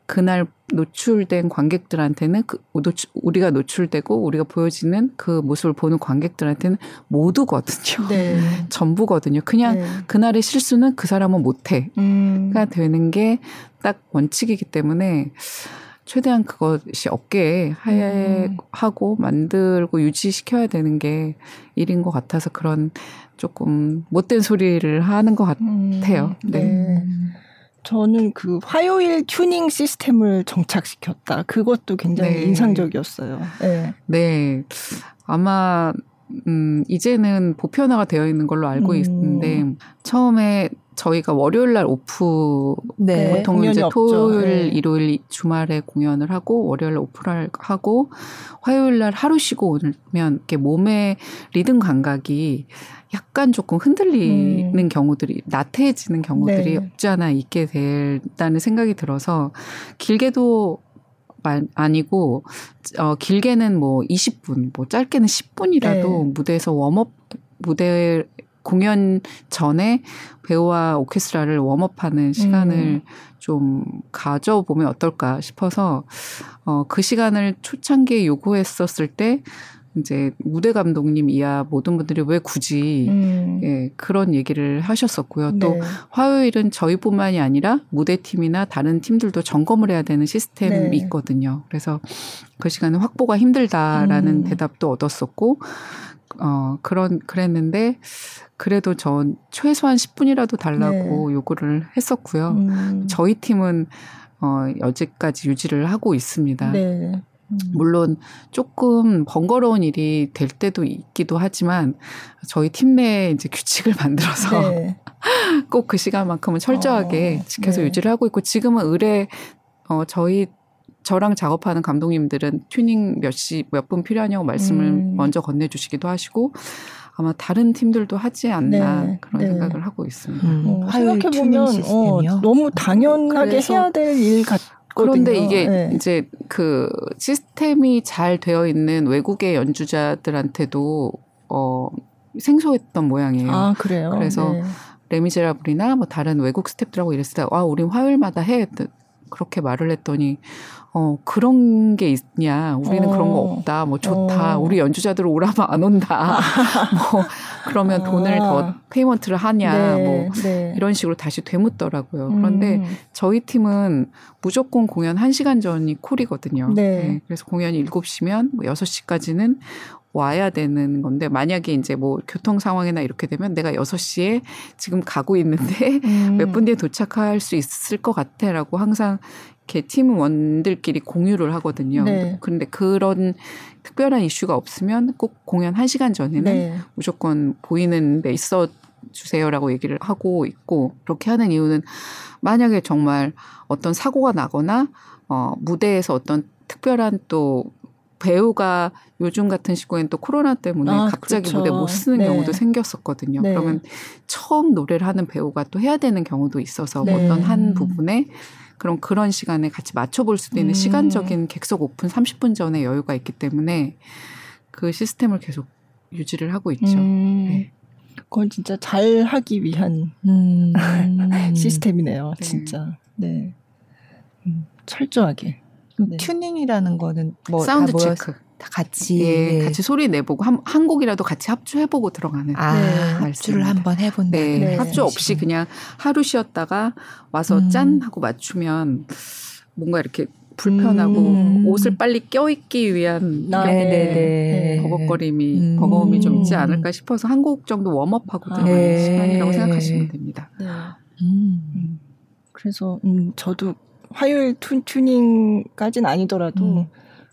그날 노출된 관객들한테는 그 노출, 우리가 노출되고 우리가 보여지는 그 모습을 보는 관객들한테는 모두거든요. 네. 전부거든요. 그냥 네. 그날의 실수는 그 사람은 못해가 음. 되는 게 딱 원칙이기 때문에 최대한 그것이 없게 음. 하고 만들고 유지시켜야 되는 게 일인 것 같아서 그런 조금 못된 소리를 하는 것 같아요. 음, 네. 네. 저는 그 화요일 튜닝 시스템을 정착시켰다. 그것도 굉장히 네. 인상적이었어요. 네. 네. 아마 음, 이제는 보편화가 되어 있는 걸로 알고 음. 있는데 처음에 저희가 월요일 날 오프 네, 보통 이제 토요일, 네. 일요일 주말에 공연을 하고 월요일 오프를 하고 화요일 날 하루 쉬고 오면 이렇게 몸의 리듬 감각이 약간 조금 흔들리는 음. 경우들이 나태해지는 경우들이 네. 없지 않아 있게 된다는 생각이 들어서 길게도 아니고 어 길게는 뭐 20분, 뭐 짧게는 10분이라도 네. 무대에서 웜업 무대 공연 전에 배우와 오케스트라를 웜업하는 시간을 음. 좀 가져보면 어떨까 싶어서 어, 그 시간을 초창기에 요구했었을 때 이제 무대 감독님 이하 모든 분들이 왜 굳이 음. 예, 그런 얘기를 하셨었고요. 네. 또 화요일은 저희뿐만이 아니라 무대팀이나 다른 팀들도 점검을 해야 되는 시스템이 네. 있거든요. 그래서 그 시간은 확보가 힘들다라는 음. 대답도 얻었었고 어 그런 그랬는데 그래도 전 최소한 10분이라도 달라고 네. 요구를 했었고요. 음. 저희 팀은 어 여지까지 유지를 하고 있습니다. 네. 음. 물론 조금 번거로운 일이 될 때도 있기도 하지만 저희 팀 내에 이제 규칙을 만들어서 네. 꼭그 시간만큼은 철저하게 어, 지켜서 네. 유지를 하고 있고 지금은 의뢰 어 저희 저랑 작업하는 감독님들은 튜닝 몇 시 몇 분 필요하냐고 말씀을 음. 먼저 건네주시기도 하시고 아마 다른 팀들도 하지 않나 네. 그런 네. 생각을 하고 있습니다. 음. 어, 생각해 보면 어, 너무 당연하게 해야 될 일 같. 그런데 이게 네. 이제 그 시스템이 잘 되어 있는 외국의 연주자들한테도 어 생소했던 모양이에요. 아 그래요. 그래서 네. 레미제라블이나 뭐 다른 외국 스탭들하고 이랬을 때, 아, 우린 화요일마다 해. 그렇게 말을 했더니 어 그런 게 있냐 우리는 어. 그런 거 어. 없다 뭐 좋다 어. 우리 연주자들 오라면 안 온다 뭐 그러면 아. 돈을 더 payment를 하냐 네. 뭐 네. 이런 식으로 다시 되묻더라고요 그런데 음. 저희 팀은 무조건 공연 1시간 전이 call이거든요 네. 네. 그래서 공연이 7시면 뭐 6시까지는 와야 되는 건데 만약에 이제 뭐 교통 상황이나 이렇게 되면 내가 6시에 지금 가고 있는데 음. 몇분 뒤에 도착할 수 있을 것 같아라고 항상 이렇게 팀원들끼리 공유를 하거든요. 네. 그런데 그런 특별한 이슈가 없으면 꼭 공연 1시간 전에는 네. 무조건 보이는 데 있어 주세요라고 얘기를 하고 있고 그렇게 하는 이유는 만약에 정말 어떤 사고가 나거나 어 무대에서 어떤 특별한 또 배우가 요즘 같은 시국엔 또 코로나 때문에 아, 갑자기 그렇죠. 무대 못 쓰는 네. 경우도 생겼었거든요. 네. 그러면 처음 노래를 하는 배우가 또 해야 되는 경우도 있어서 네. 어떤 한 부분에 그럼 그런 시간에 같이 맞춰볼 수도 있는 음. 시간적인 객석 오픈 30분 전에 여유가 있기 때문에 그 시스템을 계속 유지를 하고 있죠. 음. 네. 그건 진짜 잘 하기 위한 음. 시스템이네요. 진짜. 네. 음, 철저하게. 네. 튜닝이라는 거는 뭐 sound check. 다 같이 예, 같이 소리 내보고 한, 한 곡이라도 같이 합주해보고 들어가는 아, 네. 합주를 한번 해본다. 네, 네. 합주 없이 그냥 하루 쉬었다가 와서 음. 짠 하고 맞추면 뭔가 이렇게 불편하고 음. 옷을 빨리 껴입기 위한 아, 네, 네. 버벅거림이 음. 버거움이 좀 있지 않을까 싶어서 한 곡 정도 웜업하고 들어가는 아, 시간이라고 생각하시면 됩니다. 네. 음. 그래서 음, 저도 화요일 튜, 튜닝까지는 아니더라도 음.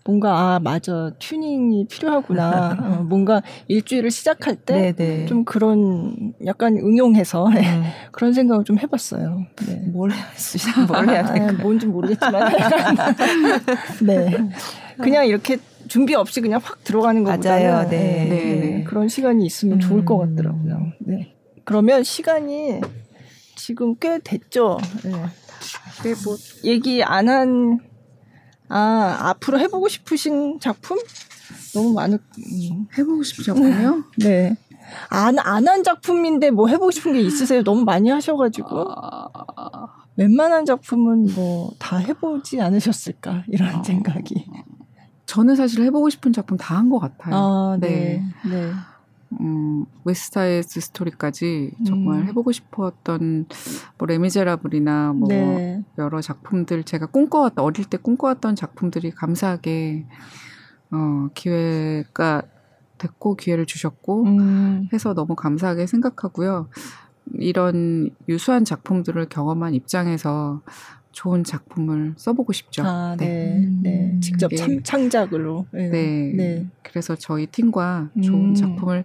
뭔가 아 맞아 튜닝이 필요하구나 어, 뭔가 일주일을 시작할 때 좀 그런 약간 응용해서 음. 그런 생각을 좀 해봤어요. 네. 뭘 해야 뭘 해야 될까? 아, 뭔지 모르겠지만 네 그냥 이렇게 준비 없이 그냥 확 들어가는 것보다는 네. 네. 네. 그런 시간이 있으면 좋을 음. 것 같더라고요. 네. 그러면 시간이 지금 꽤 됐죠. 네. 네, 뭐 얘기 안한 아, 앞으로 해보고 싶으신 작품? 너무 많은, 음. 해보고 싶은 작품이요? 네. 안, 안 한 작품인데 뭐 해보고 싶은 게 있으세요? 너무 많이 하셔가지고. 아... 웬만한 작품은 뭐 다 해보지 않으셨을까? 이런 아... 생각이. 저는 사실 해보고 싶은 작품 다 한 것 같아요. 아, 네. 네. 네. 음, 웨스트 사이드 스토리까지 정말 음. 해보고 싶었던 뭐 레미제라블이나 뭐 네. 여러 작품들 제가 꿈꿔왔던 어릴 때 꿈꿔왔던 작품들이 감사하게 어, 기회가 됐고 기회를 주셨고 음. 해서 너무 감사하게 생각하고요. 이런 유수한 작품들을 경험한 입장에서 좋은 작품을 써보고 싶죠. 아, 네. 네. 네. 직접 참, 창작으로. 네. 네. 네. 그래서 저희 팀과 좋은 음. 작품을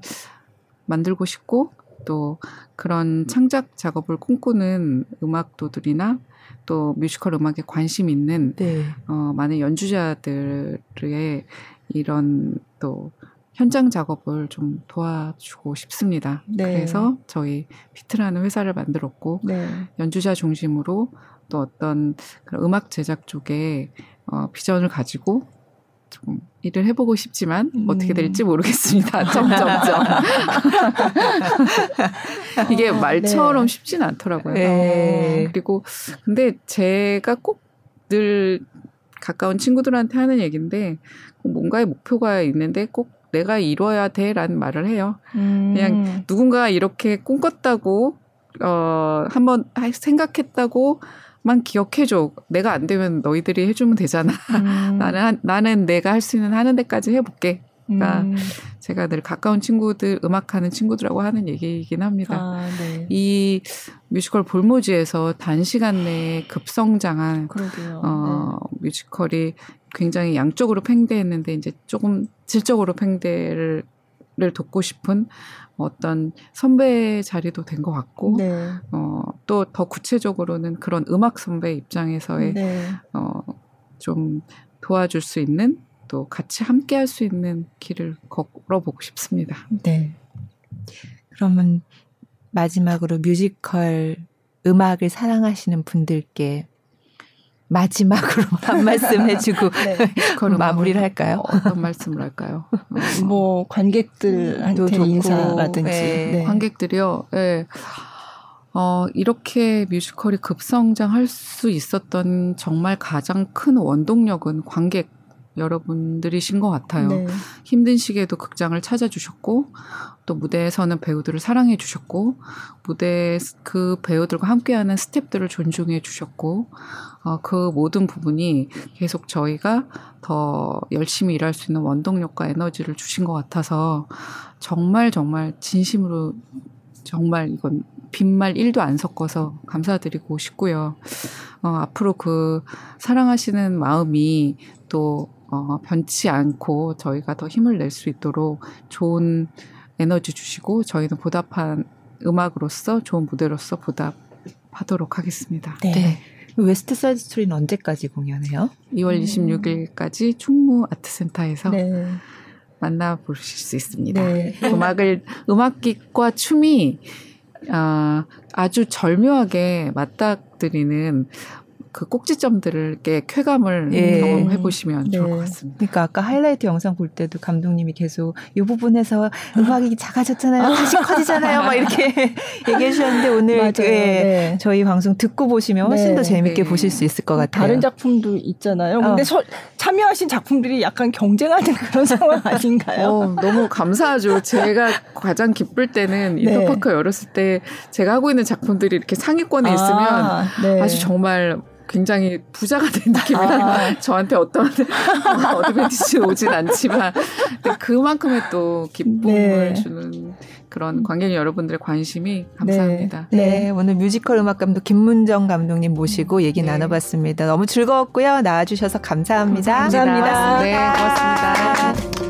만들고 싶고 또 그런 창작 작업을 꿈꾸는 음악도들이나 또 뮤지컬 음악에 관심 있는 네. 어, 많은 연주자들의 이런 또 현장 작업을 좀 도와주고 싶습니다. 네. 그래서 저희 피트라는 회사를 만들었고 네. 연주자 중심으로 또 어떤 그런 음악 제작 쪽에 어, 비전을 가지고 좀 일을 해보고 싶지만 음. 어떻게 될지 모르겠습니다. 점점점 이게 어, 말처럼 네. 쉽지는 않더라고요. 네. 그리고 근데 제가 꼭 늘 가까운 친구들한테 하는 얘기인데 뭔가의 목표가 있는데 꼭 내가 이뤄야 돼라는 말을 해요. 음. 그냥 누군가 이렇게 꿈꿨다고 어 한번 생각했다고 만 기억해줘. 내가 안 되면 너희들이 해주면 되잖아. 음. 나는 나는 내가 할 수 있는 하는 데까지 해볼게. 그러니까 음. 제가 늘 가까운 친구들 음악하는 친구들하고 하는 얘기이긴 합니다. 아, 네. 이 뮤지컬 볼모지에서 단시간 내에 급성장한 그러게요. 어, 네. 뮤지컬이 굉장히 양쪽으로 팽대했는데 이제 조금 질적으로 팽대를 를 돕고 싶은 어떤 선배 자리도 된 것 같고 네. 어, 또 더 구체적으로는 그런 음악 선배 입장에서의 네. 어, 좀 도와줄 수 있는 또 같이 함께 할 수 있는 길을 걸어보고 싶습니다. 네. 그러면 마지막으로 뮤지컬 음악을 사랑하시는 분들께 마지막으로 한 말씀 해주고 네. 마무리를 할까요? 어떤 말씀을 할까요? 어. 뭐 관객들한테 인사라든지 네. 네. 관객들이요. 네. 어, 이렇게 뮤지컬이 급성장할 수 있었던 정말 가장 큰 원동력은 관객 여러분들이신 것 같아요. 네. 힘든 시기에도 극장을 찾아주셨고 또 무대에서는 배우들을 사랑해 주셨고 무대 그 배우들과 함께하는 스탭들을 존중해 주셨고 어, 그 모든 부분이 계속 저희가 더 열심히 일할 수 있는 원동력과 에너지를 주신 것 같아서 정말 정말 진심으로 정말 이건 빈말 1도 안 섞어서 감사드리고 싶고요. 어, 앞으로 그 사랑하시는 마음이 또 어, 변치 않고 저희가 더 힘을 낼 수 있도록 좋은 에너지 주시고 저희는 보답한 음악으로서 좋은 무대로서 보답하도록 하겠습니다. 네. 네. 웨스트 사이드 스토리는 언제까지 공연해요? 2월 음. 26일까지 충무 아트센터에서 네. 만나보실 수 있습니다. 네. 음악을 음악과 춤이 아, 아주 절묘하게 맞닥뜨리는 그 꼭지점들을 이렇게 쾌감을 예. 경험해 보시면 네. 좋을 것 같습니다. 그러니까 아까 하이라이트 영상 볼 때도 감독님이 계속 이 부분에서 음악이 작아졌잖아요. 다시 커지잖아요. 막 이렇게 얘기해 주셨는데 오늘 그, 예, 네. 저희 방송 듣고 보시면 훨씬 네. 더 재밌게 네. 보실 수 있을 것 같아요. 다른 작품도 있잖아요. 근데 어. 서, 참여하신 작품들이 약간 경쟁하는 그런 상황 아닌가요? 어, 너무 감사하죠. 제가 가장 기쁠 때는 네. 인터파크 열었을 때 제가 하고 있는 작품들이 이렇게 상위권에 아, 있으면 네. 아주 정말 굉장히 부자가 된 느낌이라 아. 저한테 어떤 어드밴티지 오진 않지만 그만큼의 또 기쁨을 네. 주는 그런 관객 여러분들의 관심이 감사합니다. 네. 네. 네. 오늘 뮤지컬 음악 감독 김문정 감독님 모시고 얘기 네. 나눠봤습니다. 너무 즐거웠고요. 나와주셔서 감사합니다. 감사합니다. 네, 고맙습니다.